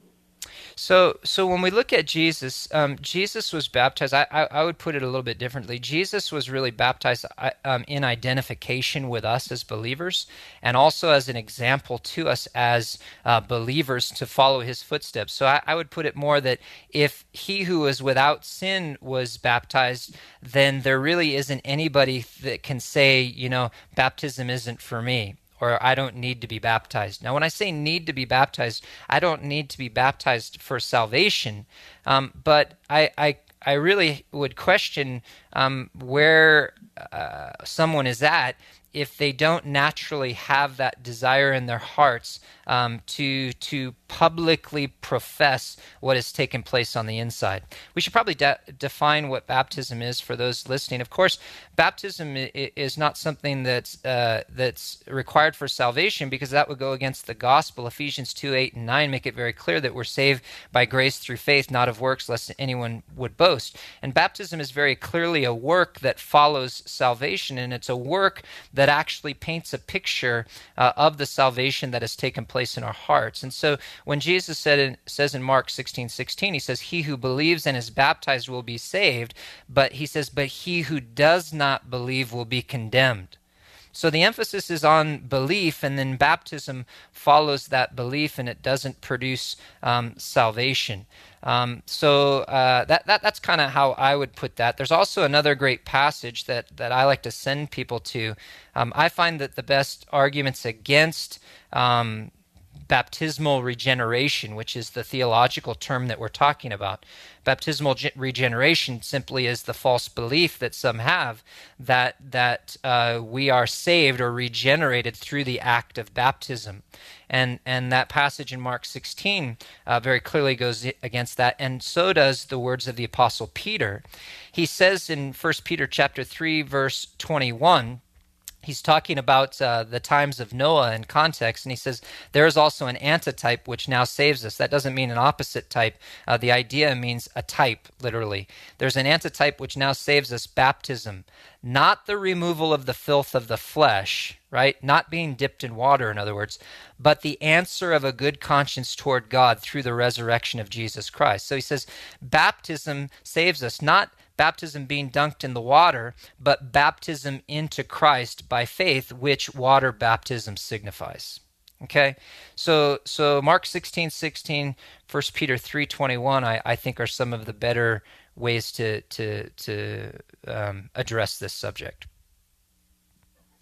So, so when we look at Jesus, um, Jesus was baptized. I, I, I, would put it a little bit differently. Jesus was really baptized um, in identification with us as believers, and also as an example to us as uh, believers to follow His footsteps. So, I, I would put it more that if He who was without sin was baptized, then there really isn't anybody that can say, you know, baptism isn't for me or I don't need to be baptized. Now, when I say need to be baptized, I don't need to be baptized for salvation, um, but I, I, I really would question um, where uh, someone is at if they don't naturally have that desire in their hearts um, to to publicly profess what has taken place on the inside. We should probably de- define what baptism is for those listening. Of course, baptism is not something that's uh, that's required for salvation because that would go against the gospel. Ephesians two eight and nine make it very clear that we're saved by grace through faith, not of works, lest anyone would boast. And baptism is very clearly a work that follows salvation, and it's a work that actually paints a picture uh, of the salvation that has taken place place in our hearts. And so when Jesus said in, says in Mark 16, 16, he says, He who believes and is baptized will be saved, but he says, But he who does not believe will be condemned. So the emphasis is on belief, and then baptism follows that belief, and it doesn't produce um, salvation. Um, so uh, that, that that's kind of how I would put that. There's also another great passage that that I like to send people to. Um, I find that the best arguments against um, baptismal regeneration, which is the theological term that we're talking about. Baptismal ge- regeneration simply is the false belief that some have that that uh, we are saved or regenerated through the act of baptism, and and that passage in Mark 16 uh, very clearly goes against that, and so does the words of the apostle Peter. He says in 1 Peter chapter 3 verse 21 he's talking about uh, the times of Noah in context, and he says there is also an antitype which now saves us. That doesn't mean an opposite type. Uh, the idea means a type, literally. There's an antitype which now saves us baptism, not the removal of the filth of the flesh, right? Not being dipped in water, in other words, but the answer of a good conscience toward God through the resurrection of Jesus Christ. So he says baptism saves us, not baptism being dunked in the water, but baptism into Christ by faith, which water baptism signifies. Okay, so so Mark 16, 16, 1 Peter 3, 21, I, I think are some of the better ways to to to um, address this subject.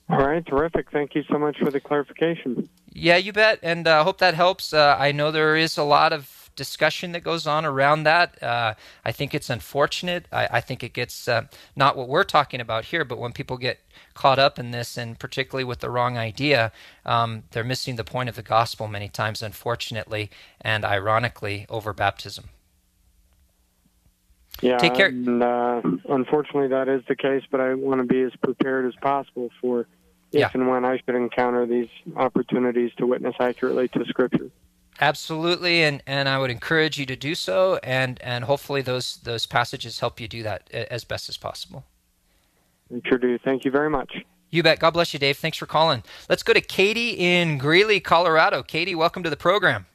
All right, terrific. Thank you so much for the clarification. Yeah, you bet, and I uh, hope that helps. Uh, I know there is a lot of discussion that goes on around that. Uh, I think it's unfortunate. I, I think it gets uh, not what we're talking about here, but when people get caught up in this, and particularly with the wrong idea, um, they're missing the point of the gospel many times, unfortunately and ironically, over baptism. Yeah, Take care. And, uh, unfortunately, that is the case, but I want to be as prepared as possible for if yeah. and when I should encounter these opportunities to witness accurately to Scripture. Absolutely, and, and I would encourage you to do so, and, and hopefully those those passages help you do that as best as possible. I sure do. Thank you very much. You bet. God bless you, Dave. Thanks for calling. Let's go to Katie in Greeley, Colorado. Katie, welcome to the program.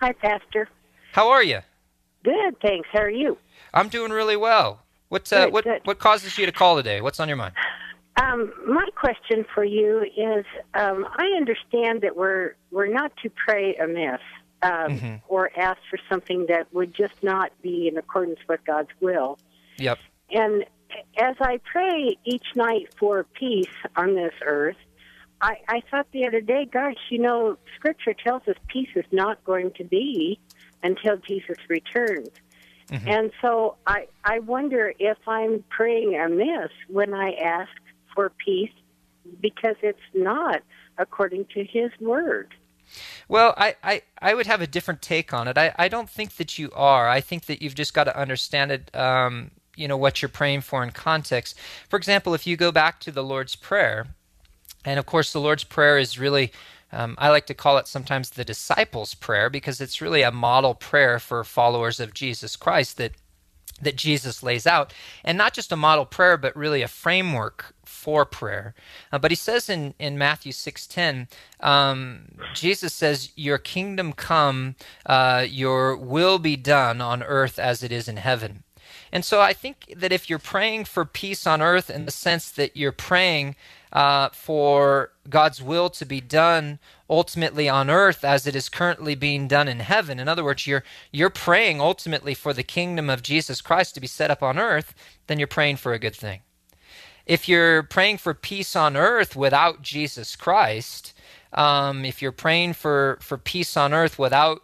Hi, Pastor. How are you? Good, thanks. How are you? I'm doing really well. What uh, good, what good. what causes you to call today? What's on your mind? Um, my question for you is: um, I understand that we're we're not to pray amiss um, mm-hmm. or ask for something that would just not be in accordance with God's will. Yep. And as I pray each night for peace on this earth, I, I thought the other day, gosh, you know, Scripture tells us peace is not going to be until Jesus returns. Mm-hmm. And so I I wonder if I'm praying amiss when I ask for peace because it's not according to his word. Well, I, I, I would have a different take on it. I, I don't think that you are. I think that you've just got to understand it, um, you know, what you're praying for in context. For example, if you go back to the Lord's Prayer, and of course, the Lord's Prayer is really, um, I like to call it sometimes the disciples' prayer because it's really a model prayer for followers of Jesus Christ that that Jesus lays out, and not just a model prayer, but really a framework for prayer. Uh, but he says in, in Matthew 6.10, um, Jesus says, Your kingdom come, uh, your will be done on earth as it is in heaven. And so I think that if you're praying for peace on earth in the sense that you're praying uh, for God's will to be done ultimately on earth as it is currently being done in heaven. In other words, you're you're praying ultimately for the kingdom of Jesus Christ to be set up on earth, then you're praying for a good thing. If you're praying for peace on earth without Jesus Christ, um, if you're praying for, for peace on earth without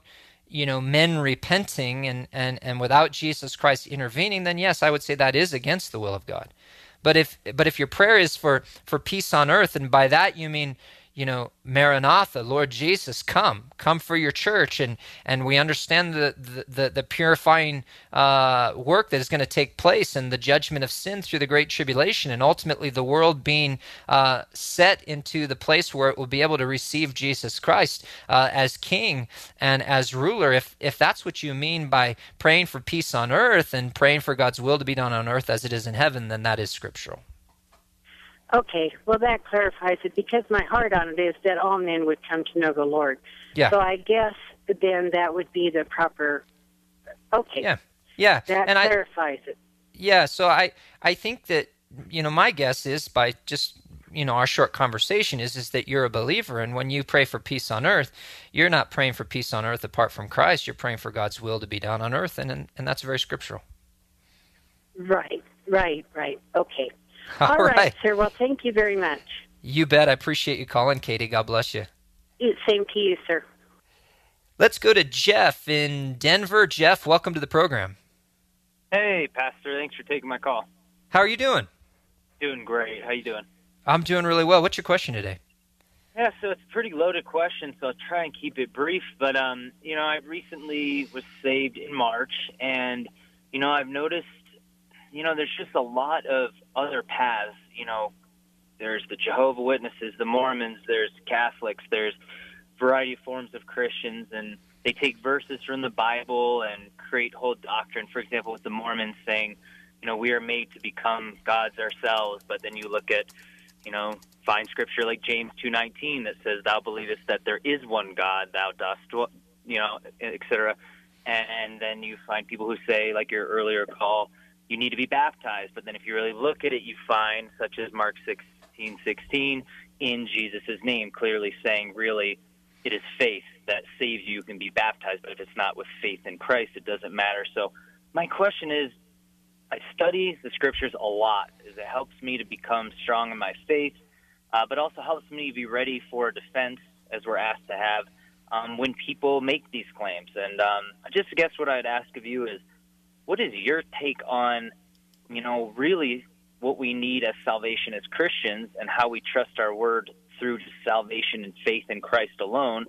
you know men repenting and, and, and without Jesus Christ intervening, then yes, I would say that is against the will of God. But if but if your prayer is for for peace on earth, and by that you mean you know, Maranatha, Lord Jesus, come, come for your church, and and we understand the the, the purifying uh, work that is going to take place and the judgment of sin through the great tribulation, and ultimately the world being uh, set into the place where it will be able to receive Jesus Christ uh, as King and as ruler. If if that's what you mean by praying for peace on earth and praying for God's will to be done on earth as it is in heaven, then that is scriptural. Okay, well that clarifies it because my heart on it is that all men would come to know the Lord. Yeah. So I guess then that would be the proper. Okay. Yeah. Yeah. That and clarifies I, it. Yeah. So I I think that you know my guess is by just you know our short conversation is is that you're a believer and when you pray for peace on earth you're not praying for peace on earth apart from christ you're praying for god's will to be done on earth and and, and that's very scriptural right right right okay all, (laughs) All right. right, sir. Well, thank you very much. You bet. I appreciate you calling, Katie. God bless you. Same to you, sir. Let's go to Jeff in Denver. Jeff, welcome to the program. Hey, Pastor. Thanks for taking my call. How are you doing? Doing great. How you doing? I'm doing really well. What's your question today? Yeah, so it's a pretty loaded question, so I'll try and keep it brief. But um, you know, I recently was saved in March, and you know, I've noticed, you know, there's just a lot of other paths. You know, there's the Jehovah Witnesses, the Mormons, there's Catholics, there's variety of forms of Christians, and they take verses from the Bible and create whole doctrine. For example, with the Mormons saying, you know, we are made to become gods ourselves, but then you look at you know, find scripture like James 2:19 that says, "Thou believest that there is one God, thou dost," you know, etc. And then you find people who say, like your earlier call, you need to be baptized. But then if you really look at it, you find, such as Mark 16:16, in Jesus' name, clearly saying, really, it is faith that saves you. You can be baptized, but if it's not with faith in Christ, it doesn't matter. So, my question is, I study the scriptures a lot. As it helps me to become strong in my faith, uh, but also helps me be ready for a defense, as we're asked to have um, when people make these claims. And um, I just guess what I'd ask of you is, what is your take on, you know, really what we need as salvation as Christians, and how we trust our word through salvation and faith in Christ alone?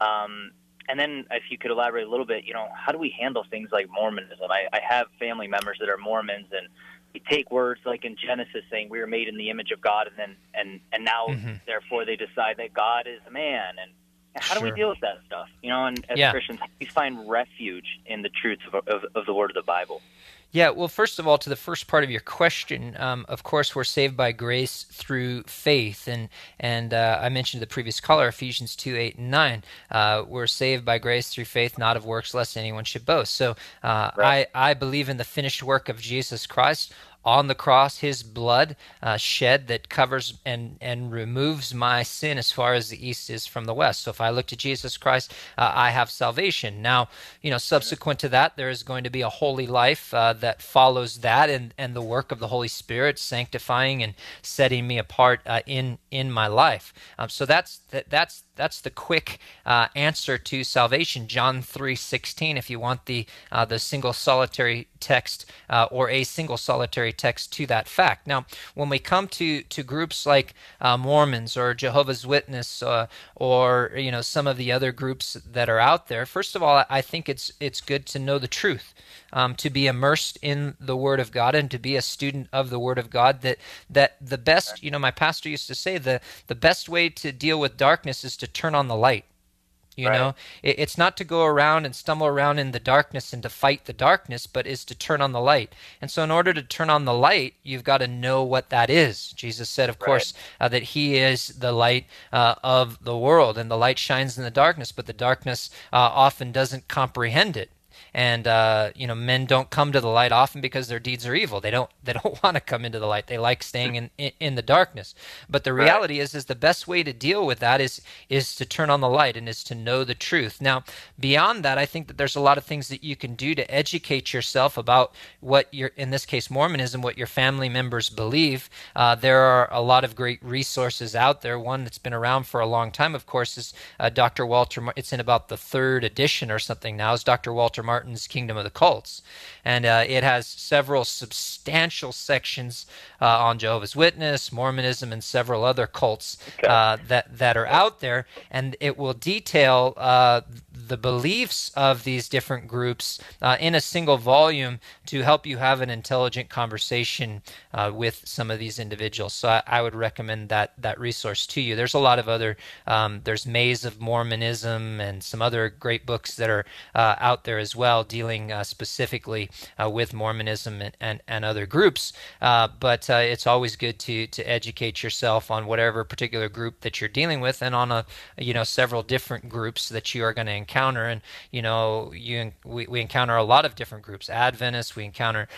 Um, and then if you could elaborate a little bit, you know, how do we handle things like Mormonism? I, I have family members that are Mormons, and we take words like in Genesis saying we were made in the image of God, and then and and now mm-hmm. therefore they decide that God is a man, and how sure. do we deal with that stuff? You know, and as yeah. Christians, we find refuge in the truths of, of, of the Word of the Bible. Yeah, well, first of all, to the first part of your question, um, of course, we're saved by grace through faith, and and uh, I mentioned to the previous caller, Ephesians two eight and nine. Uh, we're saved by grace through faith, not of works, lest anyone should boast. So uh, right. I I believe in the finished work of Jesus Christ on the cross, his blood uh, shed that covers and, and removes my sin as far as the east is from the west. So if I look to Jesus Christ, uh, I have salvation. Now, you know, subsequent to that, there is going to be a holy life uh, that follows that and, and the work of the Holy Spirit sanctifying and setting me apart uh, in, in my life. Um, so that's, that, that's, that's the quick uh, answer to salvation. John three sixteen. If you want the uh, the single solitary text uh, or a single solitary text to that fact. Now, when we come to to groups like uh, Mormons or Jehovah's Witness uh, or you know some of the other groups that are out there, first of all, I think it's it's good to know the truth um, to be immersed in the Word of God and to be a student of the Word of God. That that the best, you know, my pastor used to say the the best way to deal with darkness is to turn on the light. You right. know, it, it's not to go around and stumble around in the darkness and to fight the darkness, but is to turn on the light. And so, in order to turn on the light, you've got to know what that is. Jesus said, of right. course, uh, that He is the light uh, of the world, and the light shines in the darkness, but the darkness uh, often doesn't comprehend it and uh, you know men don't come to the light often because their deeds are evil. They don't (laughs) they don't want to come into the light. They like staying in, in, in the darkness. But the reality right. is is the best way to deal with that is is to turn on the light and is to know the truth. Now beyond that i think that there's a lot of things that you can do to educate yourself about what your in this case mormonism what your family members believe. Uh, there are a lot of great resources out there. One that's been around for a long time of course is uh, dr walter it's in about the third edition or something now is dr walter martin Martin's Kingdom of the Cults. And uh, it has several substantial sections uh, on Jehovah's Witness, Mormonism, and several other cults uh, that, that are out there. And it will detail uh, the beliefs of these different groups uh, in a single volume to help you have an intelligent conversation uh, with some of these individuals. So I, I, would recommend that, that resource to you. There's a lot of other, um, there's Maze of Mormonism and some other great books that are out there as well well, dealing uh, specifically uh, with Mormonism and, and, and other groups. Uh, but it's always good to to educate yourself on whatever particular group that you're dealing with, and on a you know several different groups that you are going to encounter. And you know you we, we encounter a lot of different groups: Adventists, we encounter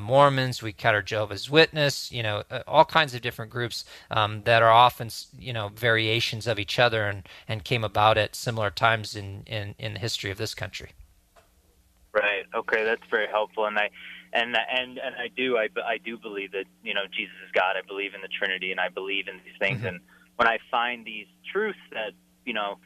Mormons, we encounter Jehovah's Witness. You know all kinds of different groups um, that are often you know variations of each other and and came about at similar times in in, in the history of this country. Okay, that's very helpful, and I and and and I do I, I do believe that you know Jesus is God. I believe in the Trinity, and I believe in these things. Mm-hmm. And when I find these truths that you know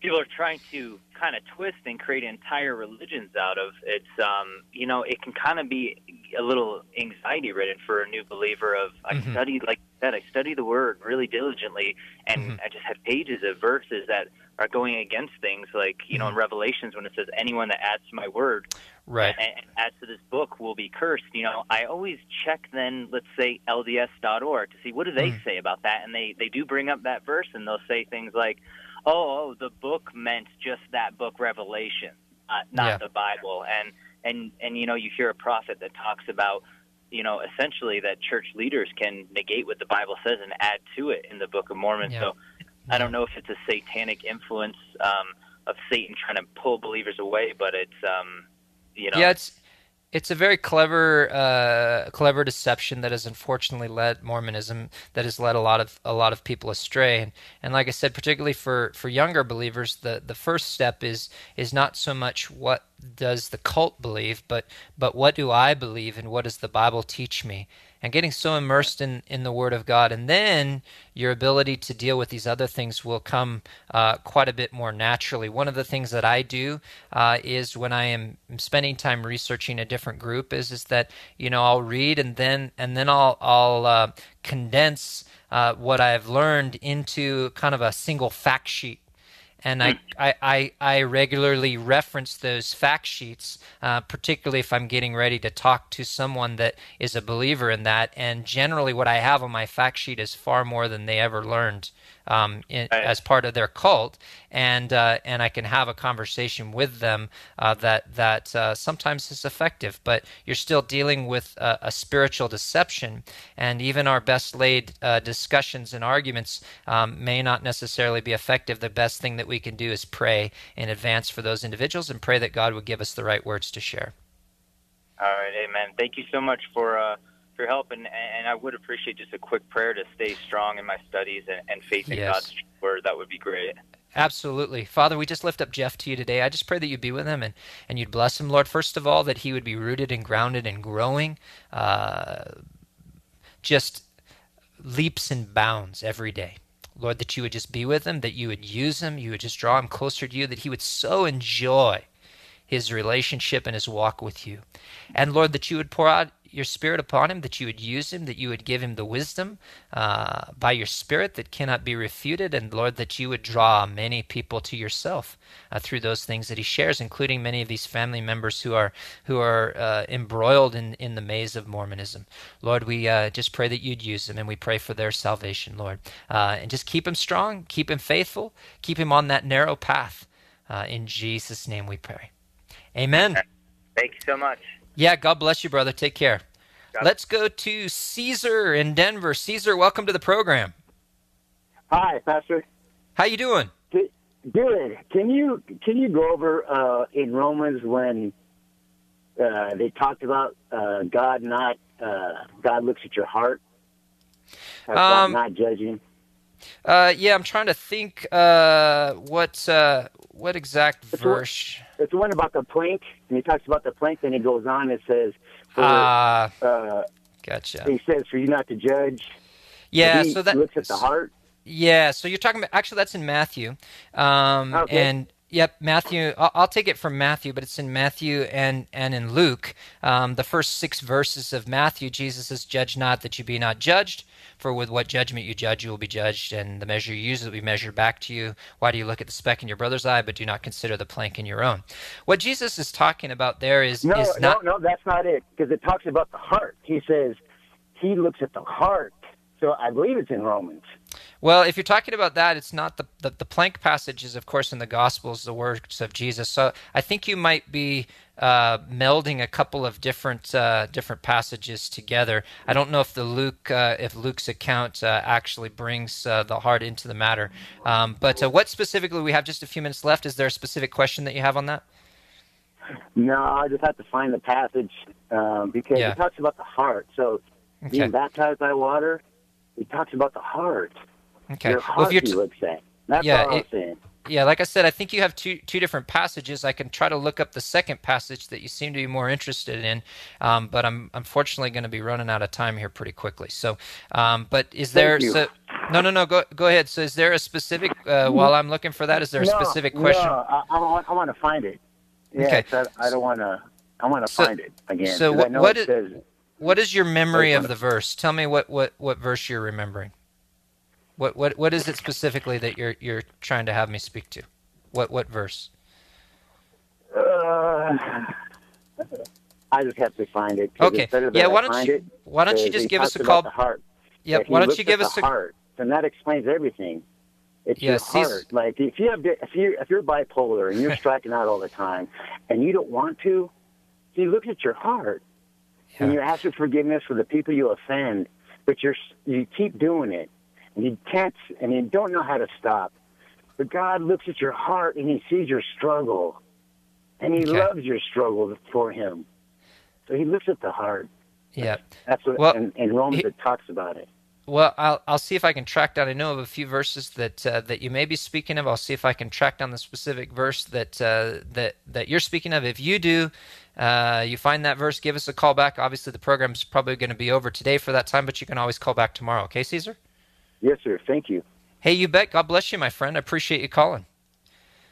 people are trying to kind of twist and create entire religions out of. It's um, you know, it can kind of be a little anxiety ridden for a new believer. Of I mm-hmm. studied like that, I study the Word really diligently, and mm-hmm. I just have pages of verses that are going against things like you know in mm-hmm. Revelations when it says anyone that adds to my word right and, adds to this book will be cursed you know i always check then let's say lds.org to see what do they mm. say about that and they they do bring up that verse and they'll say things like oh, oh the book meant just that book Revelation, uh, not yeah. the Bible. And and and you know, you hear a prophet that talks about you know essentially that church leaders can negate what the Bible says and add to it in the Book of Mormon. Yeah. So I don't know if it's a satanic influence um, of Satan trying to pull believers away, but it's um, you know. Yeah, it's it's a very clever, uh, clever deception that has unfortunately led Mormonism that has led a lot of a lot of people astray. And, and like I said, particularly for, for younger believers, the, the first step is is not so much what does the cult believe, but but what do I believe and what does the Bible teach me? And getting so immersed in, in the Word of God. And then your ability to deal with these other things will come uh, quite a bit more naturally. One of the things that I do uh, is when I am spending time researching a different group is is that you know I'll read and then and then I'll I'll uh, condense uh, what I've learned into kind of a single fact sheet and I, I, I, I, regularly reference those fact sheets, uh, particularly if I'm getting ready to talk to someone that is a believer in that. And generally, what I have on my fact sheet is far more than they ever learned um, in, right. as part of their cult, and uh, and I can have a conversation with them uh, that that uh, sometimes is effective. But you're still dealing with a, a spiritual deception, and even our best laid uh, discussions and arguments um, may not necessarily be effective. The best thing that we can do is pray in advance for those individuals and pray that God would give us the right words to share. All right, Amen. Thank you so much for for help, and, and I would appreciate just a quick prayer to stay strong in my studies and, and faith in yes. God's word. That would be great. Absolutely. Father, we just lift up Jeff to you today. I just pray that you'd be with him and, and you'd bless him, Lord. First of all, that he would be rooted and grounded and growing, uh, just leaps and bounds every day. Lord, that you would just be with him, that you would use him, you would just draw him closer to you, that he would so enjoy his relationship and his walk with you. And Lord, that you would pour out your spirit upon him, that you would use him, that you would give him the wisdom uh, by your spirit that cannot be refuted, and Lord, that you would draw many people to yourself uh, through those things that he shares, including many of these family members who are who are uh, embroiled in, in the maze of Mormonism. Lord, we uh, just pray that you'd use them, and we pray for their salvation, Lord, uh, and just keep him strong, keep him faithful, keep him on that narrow path. Uh, in Jesus' name, we pray. Amen. Thank you so much. Yeah, God bless you, brother. Take care. God. Let's go to Caesar in Denver. Caesar, welcome to the program. Hi, Pastor. How you doing? Good. Can you can you go over uh, in Romans when uh, they talked about uh, God not uh, God looks at your heart, um, not judging? Uh, yeah, I'm trying to think uh, what what exact it's verse. One, it's the one about the plank, and he talks about the plank. and he goes on and says, "Ah, uh, gotcha." He says, "For you not to judge." Yeah, so that looks at the heart. Yeah, so you're talking about actually that's in Matthew, um, okay. and Yep, Matthew. I'll, take it from Matthew, but it's in Matthew and and in Luke. Um, the first six verses of Matthew, Jesus says, "Judge not that you be not judged, for with what judgment you judge, you will be judged, and the measure you use will be measured back to you. Why do you look at the speck in your brother's eye, but do not consider the plank in your own?" What Jesus is talking about there is no, is not. No, no, that's not it, because it talks about the heart. He says he looks at the heart. So I believe it's in Romans. Well, if you're talking about that, it's not the, the, the plank passage is, of course, in the Gospels, the words of Jesus. So I think you might be uh, melding a couple of different uh, different passages together. I don't know if the Luke uh, if Luke's account uh, actually brings uh, the heart into the matter. Um, but uh, what specifically? We have just a few minutes left. Is there a specific question that you have on that? No, I just have to find the passage um, because yeah. it talks about the heart. So okay. being baptized by water, it talks about the heart. Okay. Your heart, well, if you're t- you would say. That's yeah, all I'm saying. Yeah, like I said, I think you have two two different passages. I can try to look up the second passage that you seem to be more interested in, um, but I'm unfortunately going to be running out of time here pretty quickly. So, um, but is there? So, No, no, no. Go go ahead. So, is there a specific? Uh, while I'm looking for that, is there a no, specific question? No, I, I, want, I want to find it. Okay. Yes, I, I don't want to. I want to So- find it again. so what- I know what it is- says What is your memory of the verse? Tell me what, what, what verse you're remembering. What what what is it specifically that you're you're trying to have me speak to? What what verse? Uh, I just have to find it. Okay. it's better that Yeah, why don't you- it, why don't you just give us a call- heart. Yep, why don't you give us a- heart, and that explains everything. It's Yeah, your see- heart. Like if you have, if you if you're bipolar and you're (laughs) striking out all the time, and you don't want to, he look at your heart, and you're asking forgiveness for the people you offend, but you're you keep doing it, and you can't, and you don't know how to stop. But God looks at your heart and He sees your struggle, and He Okay. loves your struggle for Him. So He looks at the heart. Yeah. That's what Well, in, in Romans he- it talks about it. Well, I'll I'll see if I can track down. I know of a few verses that uh, that you may be speaking of. I'll see if I can track down the specific verse that uh, that that you're speaking of. If you do, uh, you find that verse, give us a call back. Obviously, the program's probably going to be over today for that time, but you can always call back tomorrow. Okay, Caesar? Yes, sir. Thank you. Hey, you bet. God bless you, my friend. I appreciate you calling.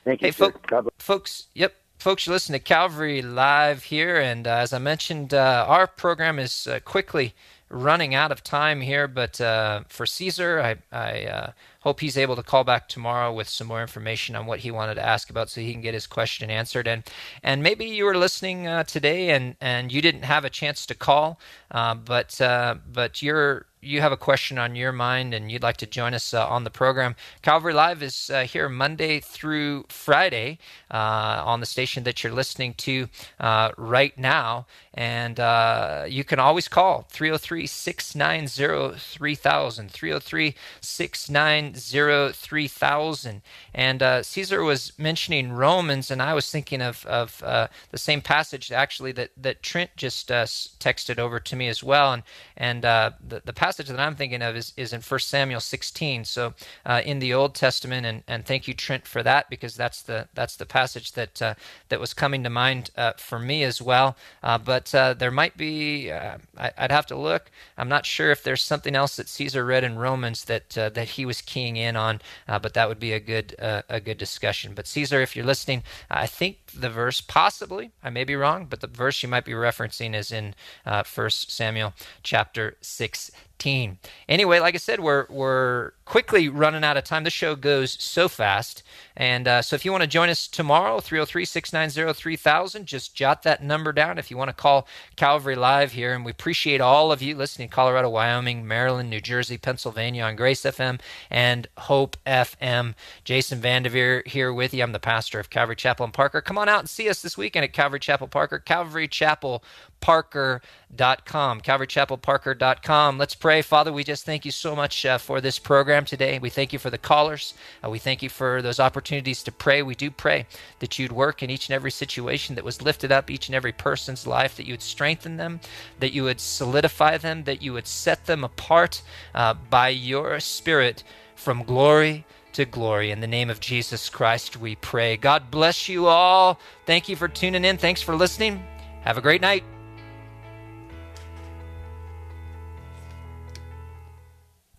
Thank you, Hey, sir. folk- God bless. folks. Yep, folks, you listen to Calvary Live here, and uh, as I mentioned, uh, our program is uh, quickly running out of time here. But uh, for Caesar, I, I uh, hope he's able to call back tomorrow with some more information on what he wanted to ask about, so he can get his question answered. And and maybe you were listening uh, today, and and you didn't have a chance to call, uh, but uh, but you're you have a question on your mind and you'd like to join us uh, on the program, Calvary Live is uh, here Monday through Friday uh, on the station that you're listening to uh, right now. And uh, you can always call 303 690 3000. 303 690 3000. And uh, Caesar was mentioning Romans, and I was thinking of, of the same passage actually that, that Trent just texted over to me as well. And, and the, the passage that I'm thinking of is, is in 1 Samuel 16. So uh, in the Old Testament, and, and thank you, Trent, for that, because that's the, that's the passage that, uh, that was coming to mind uh, for me as well. Uh, but uh, there might be, I, I'd have to look. I'm not sure if there's something else that Caesar read in Romans that, that he was keying in on, but that would be a good, a good discussion. But Caesar, if you're listening, I think the verse possibly, I may be wrong, but the verse you might be referencing is in 1 Samuel chapter 16. Anyway, like I said, we're we're quickly running out of time. The show goes so fast. And uh, so if you want to join us tomorrow, 303 690 3000, just jot that number down if you want to call Calvary Live here. And we appreciate all of you listening Colorado, Wyoming, Maryland, New Jersey, Pennsylvania on Grace FM and Hope FM. Jason Vandeveer here with you. I'm the pastor of Calvary Chapel in Parker. Come on out and see us this weekend at Calvary Chapel Parker, Calvary Chapel parker.com calvarychapelparker.com let's pray father we just thank you so much uh, for this program today we thank you for the callers uh, we thank you for those opportunities to pray we do pray that you'd work in each and every situation that was lifted up each and every person's life that you would strengthen them that you would solidify them that you would set them apart uh, by your spirit from glory to glory. In the name of Jesus Christ, we pray. God bless you all. Thank you for tuning in. Thanks for listening. Have a great night.